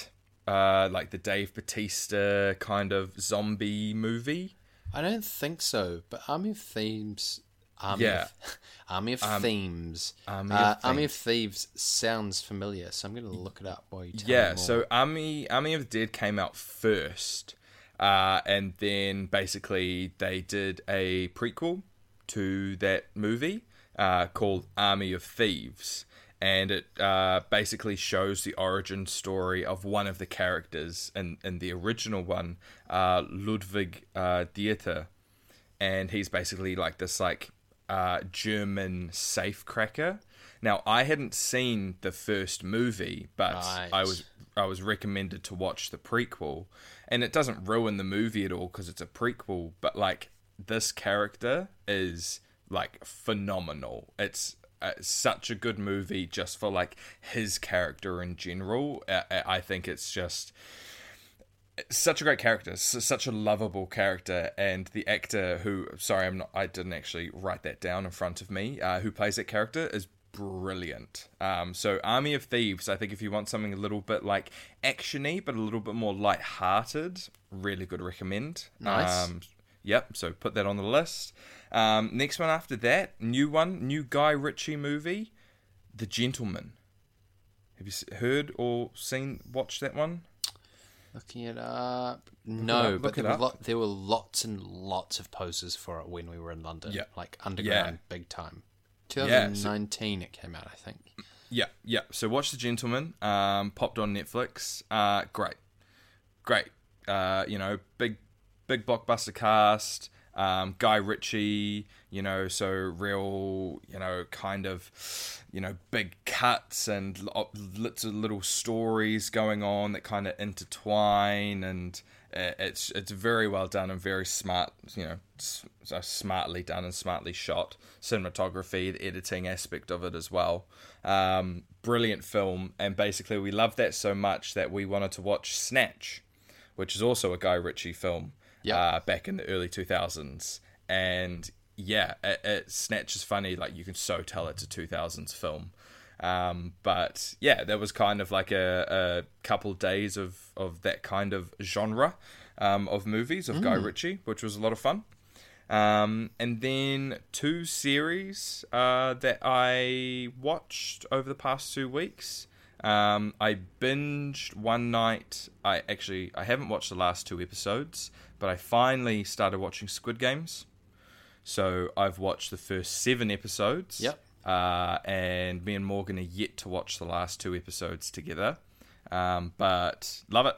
Uh, like the Dave Batista kind of zombie movie. I don't think so, but Army of Thieves. Army Yeah. of, Army of Themes. Army uh, of Army of Thieves sounds familiar, so I'm going to look it up while you tell yeah, me more. so Army Army of the Dead came out first, uh, and then basically they did a prequel to that movie uh, called Army of Thieves, and it uh, basically shows the origin story of one of the characters in in the original one, uh, Ludwig uh, Dieter, and he's basically like this like uh, German safecracker. Now I hadn't seen the first movie, but Right. I was I was recommended to watch the prequel, and it doesn't ruin the movie at all because it's a prequel. But like this character is like phenomenal. It's uh, such a good movie just for like his character in general. Uh, I think it's just such a great character, such a lovable character, and the actor who, sorry, I'm not, I didn't actually write that down in front of me, uh, who plays that character is brilliant. Um, so Army of Thieves, I think if you want something a little bit like actiony, but a little bit more light-hearted, really good recommend. Nice. Um, yep. So put that on the list. Um, next one after that, new one, new Guy Ritchie movie, The Gentlemen. Have you heard or seen, watched that one? Looking it up. No, up, but there it were, up. lot, there were lots and lots of posters for it when we were in London. Yeah. Like underground, big time. Yeah, so- 2019 it came out, I think. Yeah, yeah. So watch The Gentlemen. Um, popped on Netflix. Uh, great, great. Uh, you know, big, big blockbuster cast. Um, Guy Ritchie. You know, so real. You know, kind of. You know, big cuts and lots of little stories going on that kind of intertwine, and uh, it's it's very well done and very smart. You know, smartly done and smartly shot. Cinematography, the editing aspect of it as well. Um, brilliant film, and basically we loved that so much that we wanted to watch Snatch, which is also a Guy Ritchie film. Yeah. Uh, back in the early two thousands, and yeah, it, it, Snatch is funny. Like you can so tell it's a two thousands film. Um, but yeah, there was kind of like a, a couple days of, of that kind of genre um, of movies of Guy Ritchie, which was a lot of fun. Um, and then two series uh, that I watched over the past two weeks. Um, I binged one night. I actually I haven't watched the last two episodes, but I finally started watching Squid Games. So I've watched the first seven episodes. Yep. Uh, and me and Morgan are yet to watch the last two episodes together. Um, but love it.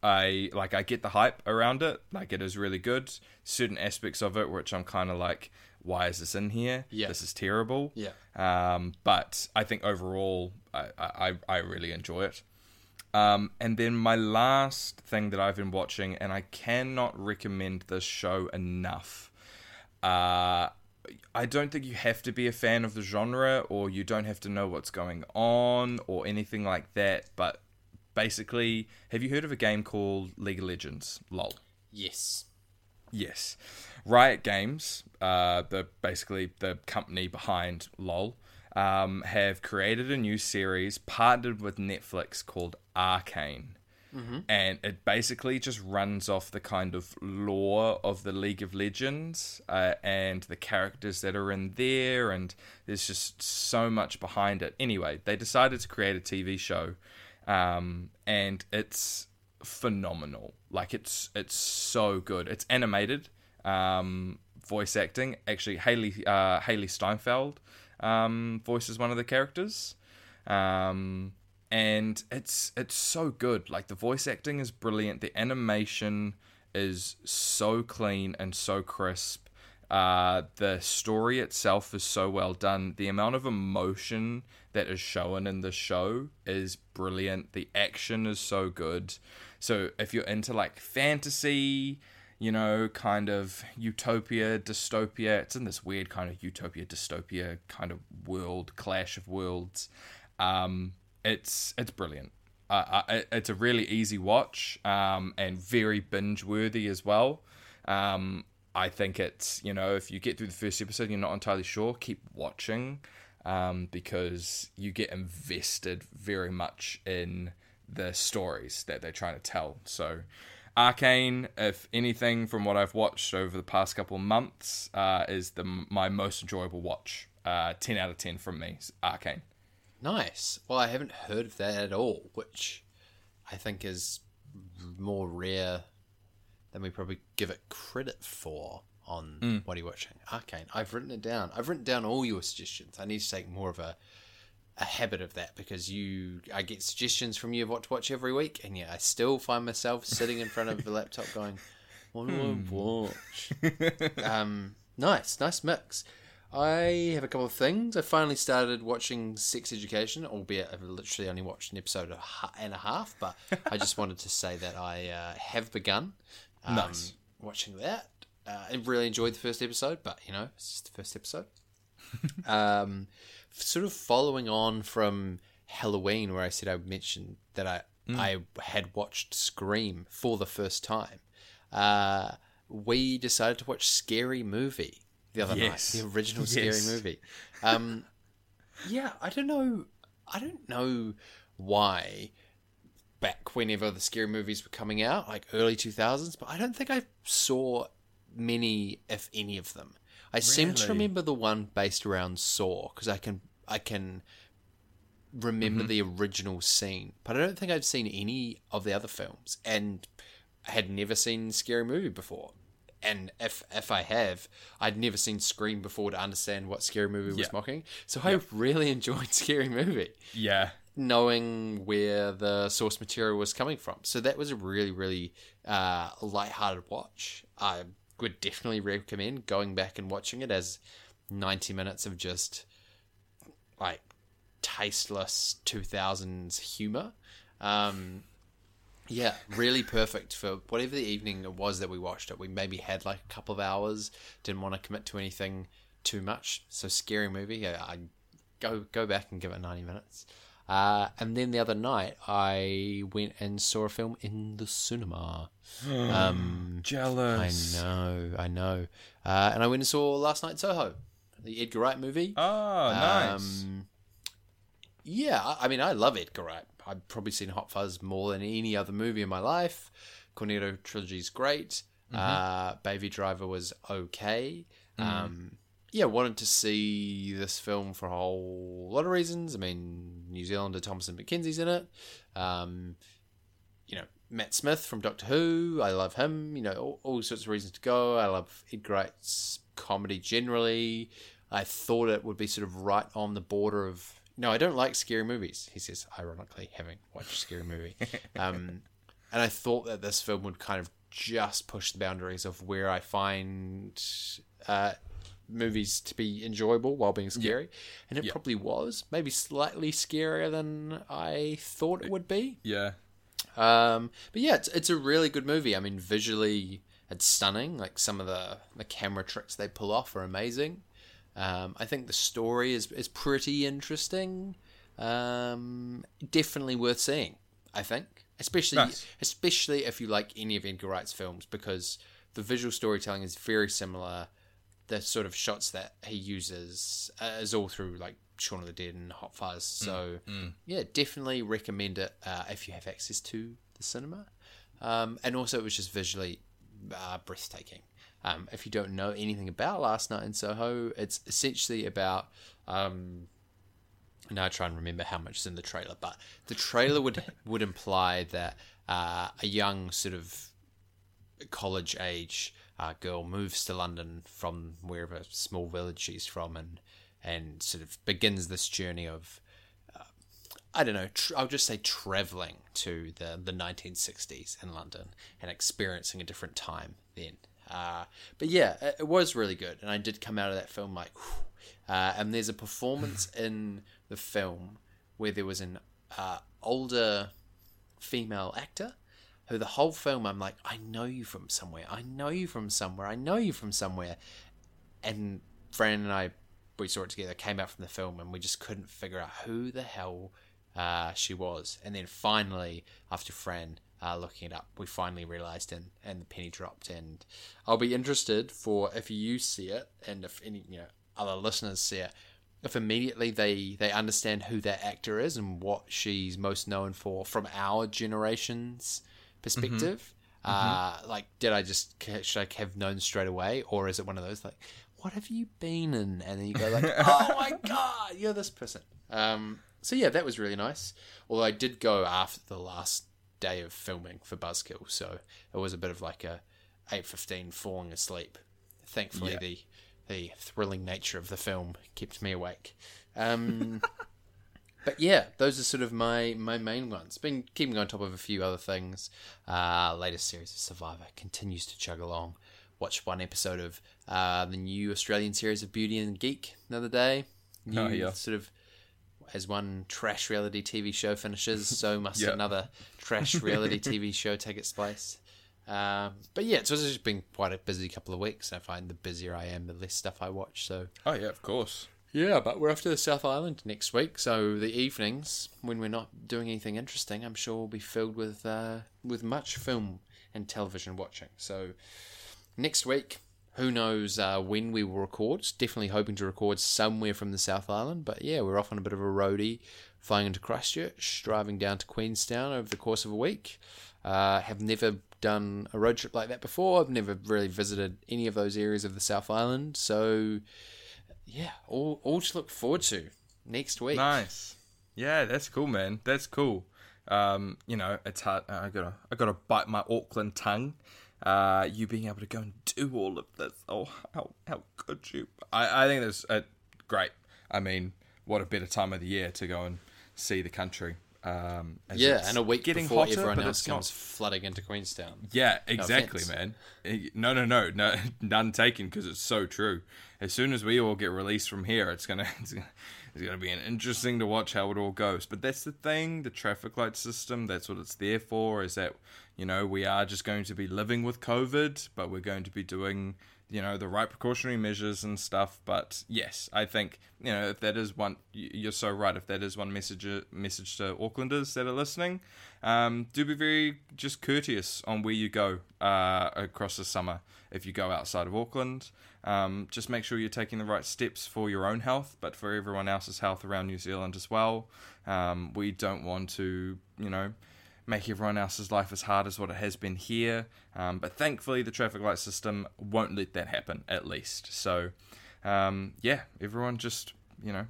I like I get the hype around it. Like it is really good. Certain aspects of it which I'm kind of like, why is this in here? Yeah. This is terrible. Yeah. Um, but I think overall, I, I, I really enjoy it. Um, and then my last thing that I've been watching, and I cannot recommend this show enough. Uh, I don't think you have to be a fan of the genre, or you don't have to know what's going on, or anything like that. But basically, have you heard of a game called League of Legends? LOL. Yes. Yes, Riot Games, uh, the basically the company behind LOL, um, have created a new series partnered with Netflix called Arcane. And it basically just runs off the kind of lore of the League of Legends uh, and the characters that are in there, and there's just so much behind it. Anyway, they decided to create a TV show, um, and it's phenomenal. Like it's it's so good. It's animated, um, voice acting. Actually, Haley uh, Hailee Steinfeld um, voices one of the characters, um, and it's it's so good. Like the voice acting is brilliant. The animation is so clean and so crisp. Uh, the story itself is so well done. The amount of emotion that is shown in the show is brilliant. The action is so good. So if you're into like fantasy, you know, kind of utopia, dystopia, it's in this weird kind of utopia, dystopia kind of world, clash of worlds. Um, it's it's brilliant. Uh, it's a really easy watch um, and very binge worthy as well. Um, I think it's you know if you get through the first episode you're not entirely sure, keep watching um, because you get invested very much in the stories that they're trying to tell. So, Arcane, if anything from what I've watched over the past couple months, uh, is the my most enjoyable watch. Uh, ten out of ten from me. Arcane. Nice. Well, I haven't heard of that at all, which I think is more rare than we probably give it credit for on What Are You Watching? Arcane. I've written it down. I've written down all your suggestions. I need to take more of a a habit of that because you I get suggestions from you of what to watch every week and yet I still find myself sitting in front of the laptop going, What do I watch? um nice, nice mix. I have a couple of things. I finally started watching Sex Education, albeit I've literally only watched an episode and a half. But I just wanted to say that I uh, have begun um, Nice. watching that. Uh, I really enjoyed the first episode, but you know, it's just the first episode. um, sort of following on from Halloween, where I said I mentioned that I I had watched Scream for the first time. Uh, we decided to watch Scary Movie the other Yes. night, the original Yes. Scary Movie. Um, yeah, I don't know. I don't know why back whenever the scary movies were coming out, like early 2000s, but I don't think I saw many, if any of them. I seem to remember the one based around Saw because I can I can remember Mm-hmm. the original scene, but I don't think I've seen any of the other films, and had never seen Scary Movie before. And if if I have, I'd never seen Scream before to understand what Scary Movie was Yeah. mocking. So I really enjoyed Scary Movie Yeah. knowing where the source material was coming from. So that was a really, really uh, light-hearted watch. I would definitely recommend going back and watching it as 90 minutes of just like tasteless 2000s humor. Um, yeah, really perfect for whatever the evening it was that we watched it. We maybe had like a couple of hours, didn't want to commit to anything too much. So scary movie. I, I go go back and give it ninety minutes. Uh, and then the other night, I went and saw a film in the cinema. um, I know, I know. Uh, and I went and saw last night Soho, the Edgar Wright movie. Oh, nice. Um, yeah, I, I mean, I love Edgar Wright. I've probably seen Hot Fuzz more than any other movie in my life. Cornetto trilogy is great. Uh, Baby Driver was okay. Um, yeah, wanted to see this film for a whole lot of reasons. I mean, New Zealander Thomasin McKenzie's in it. Um, you know, Matt Smith from Doctor Who. I love him. You know, all, all sorts of reasons to go. I love Edgar Wright's comedy generally. I thought it would be sort of right on the border of. No, I don't like scary movies. He says, ironically, having watched a scary movie. Um, and I thought that this film would kind of just push the boundaries of where I find uh, movies to be enjoyable while being scary. And it probably was. Maybe slightly scarier than I thought it would be. yeah. Um, but yeah, it's, it's a really good movie. I mean, visually, it's stunning. Like some of the, the camera tricks they pull off are amazing. Um, I think the story is is pretty interesting. Um, definitely worth seeing. I think, especially Nice. especially if you like any of Edgar Wright's films, because the visual storytelling is very similar. The sort of shots that he uses uh, is all through like Shaun of the Dead and Hot Fuzz. So yeah, definitely recommend it uh, if you have access to the cinema. Um, and also, it was just visually uh, breathtaking. Um, if you don't know anything about Last Night in Soho, it's essentially about. Um, now I try and remember how much is in the trailer, but the trailer would would imply that uh, a young sort of college age uh, girl moves to London from wherever small village she's from, and and sort of begins this journey of I don't know. Tr- I'll just say traveling to the the 1960s in London and experiencing a different time then. Uh, but yeah, it, it was really good, and I did come out of that film like. whew. Uh, and there's a performance in the film where there was an uh, older female actor who the whole film I'm like, I know you from somewhere. I know you from somewhere. I know you from somewhere. And Fran and I, we saw it together, came out from the film, and we just couldn't figure out who the hell uh, she was. And then finally, after Fran uh, looking it up, we finally realised, and and the penny dropped. And I'll be interested for if you see it, and if any you know other listeners see it, if immediately they they understand who that actor is and what she's most known for from our generation's perspective. Uh, like, did I just should I have known straight away, or is it one of those like, what have you been in? And then you go like, oh my god, you're this person. Um, so yeah, that was really nice. Although I did go after the last day of filming for Buzzkill, so it was a bit of like a eight fifteen falling asleep. Thankfully, Yeah. the the thrilling nature of the film kept me awake. Um, but yeah, those are sort of my my main ones. Been keeping on top of a few other things. Uh, latest series of Survivor continues to chug along. Watched one episode of uh, the new Australian series of Beauty and Geek the other day. New, Oh, yeah. Sort of as one trash reality TV show finishes, so must Yeah. another trash reality TV show take its place. Um, but yeah, it's just been quite a busy couple of weeks. I find the busier I am, the less stuff I watch. So Oh yeah, of course. yeah, but we're off to the South Island next week. So the evenings when we're not doing anything interesting, I'm sure will be filled with uh, with much film and television watching. So next week, who knows uh, when we will record? Definitely hoping to record somewhere from the South Island. But yeah, we're off on a bit of a roadie, flying into Christchurch, driving down to Queenstown over the course of a week. Uh, have never done a road trip like that before. I've never really visited any of those areas of the South Island. So yeah, all all to look forward to next week. Nice. Yeah, that's cool, man. That's cool. Um, you know, it's hard. I gotta, I gotta bite my Auckland tongue. Uh, you being able to go and do all of this. Oh, how how could you? I, I think that's uh, great. I mean, what a better time of the year to go and see the country. Um, as Yeah, and a week getting before hotter, everyone else it's not comes flooding into Queenstown. Yeah, exactly, offense. man. No, no, no, no, none taken because it's so true. As soon as we all get released from here, it's gonna, it's gonna, it's gonna be an interesting to watch how it all goes. But that's the thing, the traffic light system. That's what it's there for. Is that you know we are just going to be living with COVID, but we're going to be doing you know the right precautionary measures and stuff. But yes, I think you know if that is one, you're so right. If that is one message message to Aucklanders that are listening, um, do be very just courteous on where you go uh, across the summer. If you go outside of Auckland, um, just make sure you're taking the right steps for your own health, but for everyone else's health around New Zealand as well. Um, we don't want to, you know, make everyone else's life as hard as what it has been here. Um, but thankfully, the traffic light system won't let that happen, at least. So, um, yeah, everyone just, you know,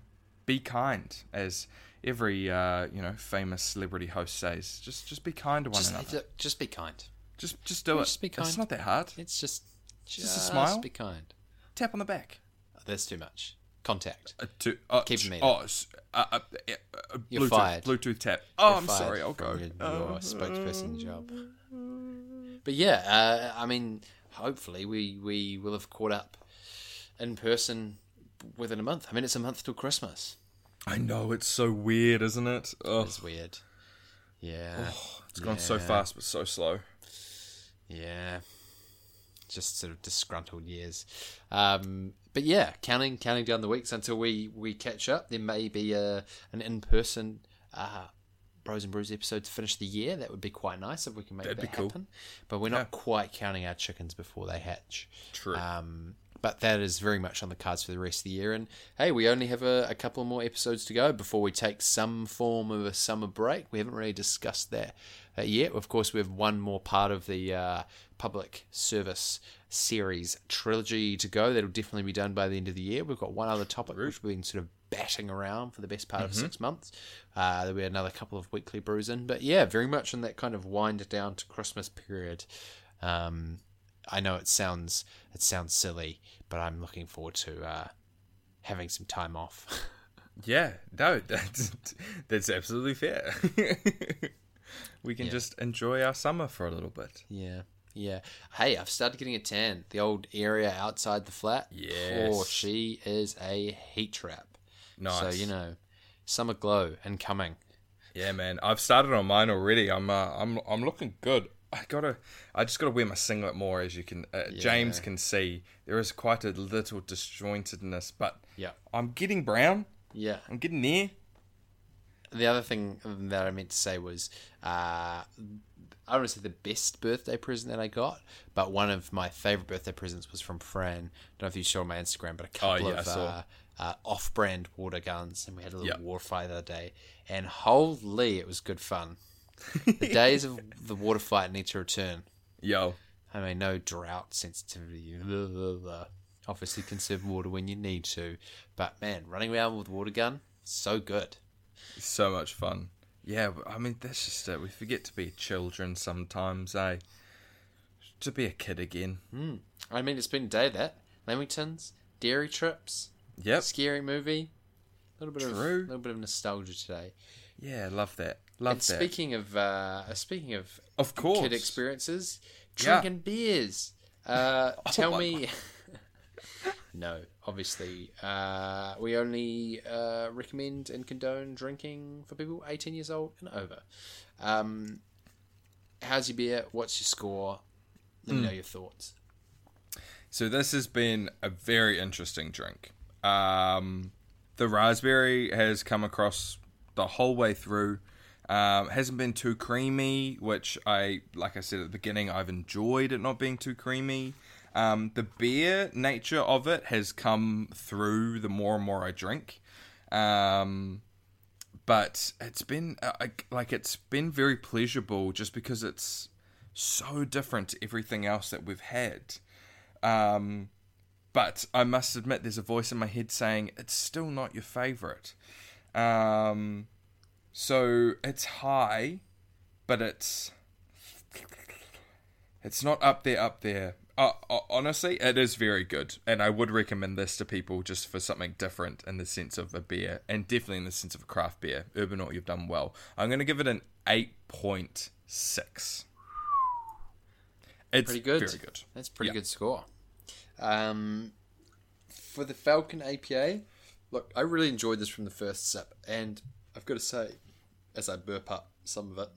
be kind, as every, uh, you know, famous celebrity host says. Just, just be kind to one Just, another. just be kind. Just, just do it. just be kind. It's not that hard. It's just just, a smile? Be kind. Tap on the back. Oh, that's too much. Contact. Uh, to, uh, Keep sh- them. Oh, uh, uh, uh, You're Bluetooth, fired. Bluetooth tap. Oh, You're I'm fired sorry. I'll go. from Your, your Uh, spokesperson job. But yeah, uh, I mean, hopefully we we will have caught up in person within a month. I mean, it's a month till Christmas. I know it's so weird, isn't it? Oh, It's weird. Yeah. Oh, it's gone so fast but so slow. Yeah. Just sort of disgruntled years. Um, but yeah, counting counting down the weeks until we, we catch up. There may be a an in person uh, Bros and Brews episode to finish the year. That would be quite nice if we can make That'd that be cool. happen. But we're not quite counting our chickens before they hatch. True. Um, but that is very much on the cards for the rest of the year. And hey, we only have a, a couple more episodes to go before we take some form of a summer break. We haven't really discussed that uh, yet. Of course, we have one more part of the uh, public service series trilogy to go. That'll definitely be done by the end of the year. We've got one other topic which we've been sort of batting around for the best part of six months. Uh, there'll be another couple of weekly brews in. But yeah, very much in that kind of wind down to Christmas period. Um, I know it sounds it sounds silly, but I'm looking forward to uh, having some time off. Yeah, no, that's that's absolutely fair. we can Yeah. just enjoy our summer for a little bit. yeah, yeah. Hey, I've started getting a tan. The old area outside the flat. Yes. Oh, she is a heat trap. Nice. So you know, summer glow and coming. Yeah, man, I've started on mine already. I'm uh, I'm I'm looking good. I gotta, I just gotta wear my singlet more, as you can, uh, James can see. There is quite a little disjointedness, but Yeah. I'm getting brown. Yeah. I'm getting there. The other thing that I meant to say was, uh, I don't want to say the best birthday present that I got, but one of my favorite birthday presents was from Fran. I don't know if you saw on my Instagram, but a couple Oh, yeah, of uh, uh, off-brand water guns, and we had a little Yep. water fight the other day, and holy, it was good fun. the days of the water fight need to return. Yo, I mean, no drought sensitivity. blah, blah, blah. Obviously, conserve water when you need to, but man, running around with a water gun, so good. so much fun. Yeah, I mean that's just it. We forget to be children sometimes, eh? To be a kid again. I mean, it's been a day that. Lamingtons, dairy trips, Yep. scary movie. A little bit of True. a little bit of nostalgia today. Yeah, love that. Love and that. speaking of uh, speaking of of course. kid experiences, Yeah. drinking beers. Uh, tell me. no, obviously, uh, we only uh, recommend and condone drinking for people 18 years old and over. Um, how's your beer? What's your score? Let me know your thoughts. So this has been a very interesting drink. Um, the raspberry has come across the whole way through. Um, hasn't been too creamy, which I, like I said at the beginning, I've enjoyed it not being too creamy. Um, the beer nature of it has come through the more and more I drink. Um, but it's been uh, like- it's been very pleasurable just because it's so different to everything else that we've had. Um, but I must admit, there's a voice in my head saying it's still not your favorite. Um, so it's high, but it's it's not up there, up there. Uh, uh, honestly, it is very good, and I would recommend this to people just for something different in the sense of a beer, and definitely in the sense of a craft beer. Urbanaut, you've done well. I'm going to give it an eight point six. It's Pretty good. Very good. That's a pretty Yeah. good score. Um, for the Falcon APA, look, I really enjoyed this from the first sip, and I've got to say, as I burp up some of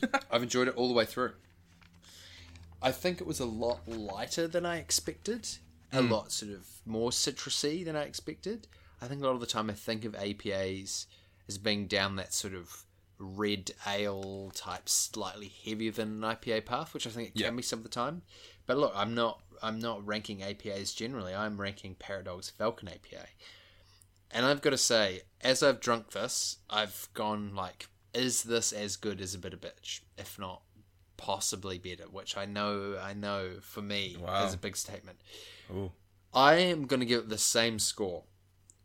it, I've enjoyed it all the way through. I think it was a lot lighter than I expected, a hmm. lot sort of more citrusy than I expected. I think a lot of the time I think of APAs as being down that sort of red ale type, slightly heavier than an IPA path, which I think it can Yeah. be some of the time. But look, I'm not I'm not ranking APAs generally. I'm ranking Parrot Dog Falcon APA. And I've got to say, as I've drunk this, I've gone like, is this as good as a Bitter Bitch? If not, possibly better. Which I know, I know for me Wow. is a big statement. Ooh. I am going to give it the same score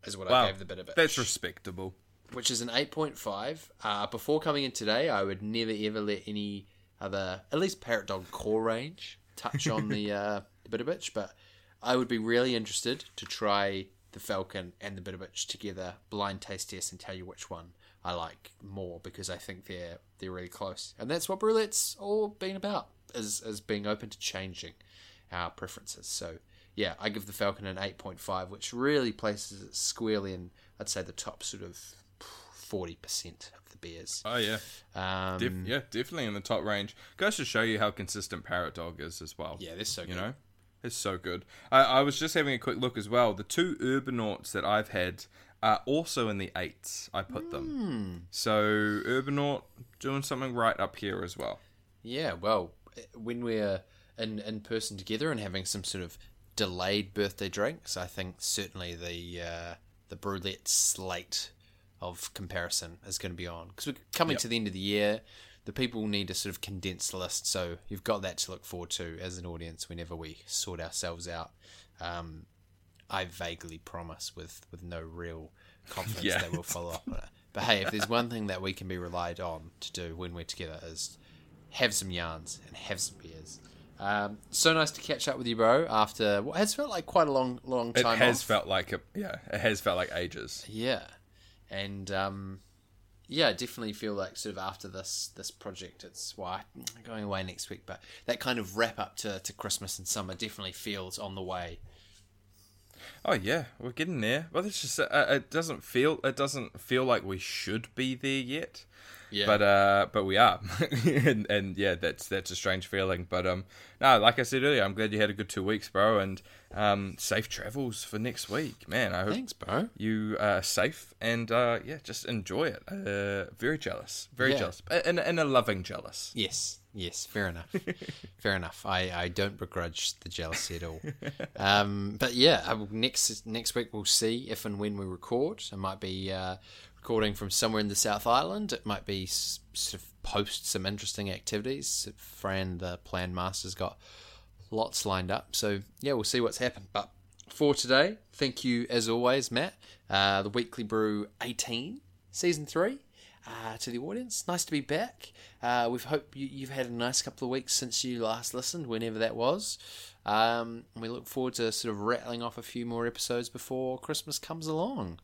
as what I gave the Bitter Bitch that's respectable. which is an 8.5. Uh, before coming in today, I would never ever let any other, at least Parrot Dog core range, touch on the, uh, the Bitter Bitch, but I would be really interested to try the Falcon and the Bitter Bitch together, blind taste test, and tell you which one I like more because I think they're they're really close, and that's what Brew-lette's all been about is is being open to changing our preferences. So yeah, I give the Falcon an 8.5, which really places it squarely in, I'd say, the top sort of 40% of the beers. Oh yeah, Um, Def- yeah, definitely in the top range. Goes to show you how consistent Parrot Dog is as well. yeah, they're so good. you know, it's so good. I, I was just having a quick look as well. The two Urbanauts that I've had are also in the eights. I put them. So Urbanaut doing something right up here as well. Yeah, well, when we're in, in person together and having some sort of delayed birthday drinks, I think certainly the uh, the Brew-lette slate of comparison is going to be on because we're coming Yep. to the end of the year. The people need a sort of condensed list, so you've got that to look forward to as an audience whenever we sort ourselves out. Um, I vaguely promise, with with no real confidence, Yeah. that we'll follow up on it. But hey, if there's one thing that we can be relied on to do when we're together is have some yarns and have some beers. Um, so nice to catch up with you, bro. After what has felt like quite a long, long time. It has off. felt like a yeah. It has felt like ages. Yeah, and um, yeah, I definitely feel like sort of after this this project, it's why I'm going away next week. But that kind of wrap up to, to Christmas and summer definitely feels on the way. Oh yeah, we're getting there. Well, it's just uh, it doesn't feel it doesn't feel like we should be there yet. Yeah, But uh, but we are, and, and yeah, that's that's a strange feeling. But um, no, like I said earlier, I'm glad you had a good two weeks, bro, and um, safe travels for next week, man. I hope thanks, bro. you are safe and uh, yeah, just enjoy it. Uh, very jealous, very Yeah. jealous, and and a loving jealous. Yes, yes, fair enough. fair enough. I, I don't begrudge the jealousy at all. Um, but yeah, I will, next next week we'll see if and when we record. It might be uh, recording from somewhere in the South Island. It might be s- sort of post some interesting activities. Fran, the plan master's got lots lined up. So yeah, we'll see what's happened. But for today, thank you as always, Matt. Uh, the Weekly Brew 18, season three. Uh, to the audience, nice to be back. Uh, we hope you, you've had a nice couple of weeks since you last listened, whenever that was. Um, and we look forward to sort of rattling off a few more episodes before Christmas comes along.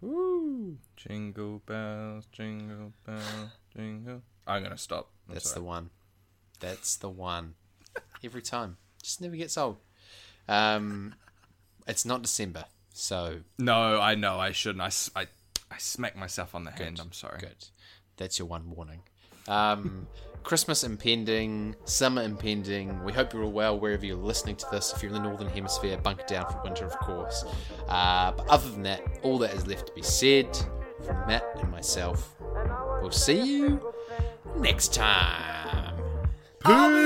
Woo! Jingle bells, jingle bells, jingle. I'm gonna stop. I'm That's sorry. the one. That's the one. Every time. Just never gets old. Um, it's not December, so No, I know I shouldn't. I, s- I, I smack myself on the hand. I'm sorry. Good. That's your one warning. Um, Christmas impending, summer impending. We hope you're all well wherever you're listening to this. If you're in the Northern Hemisphere, bunker down for winter, of course. Uh, but other than that, all that is left to be said from Matt and myself. We'll see you next time. I'll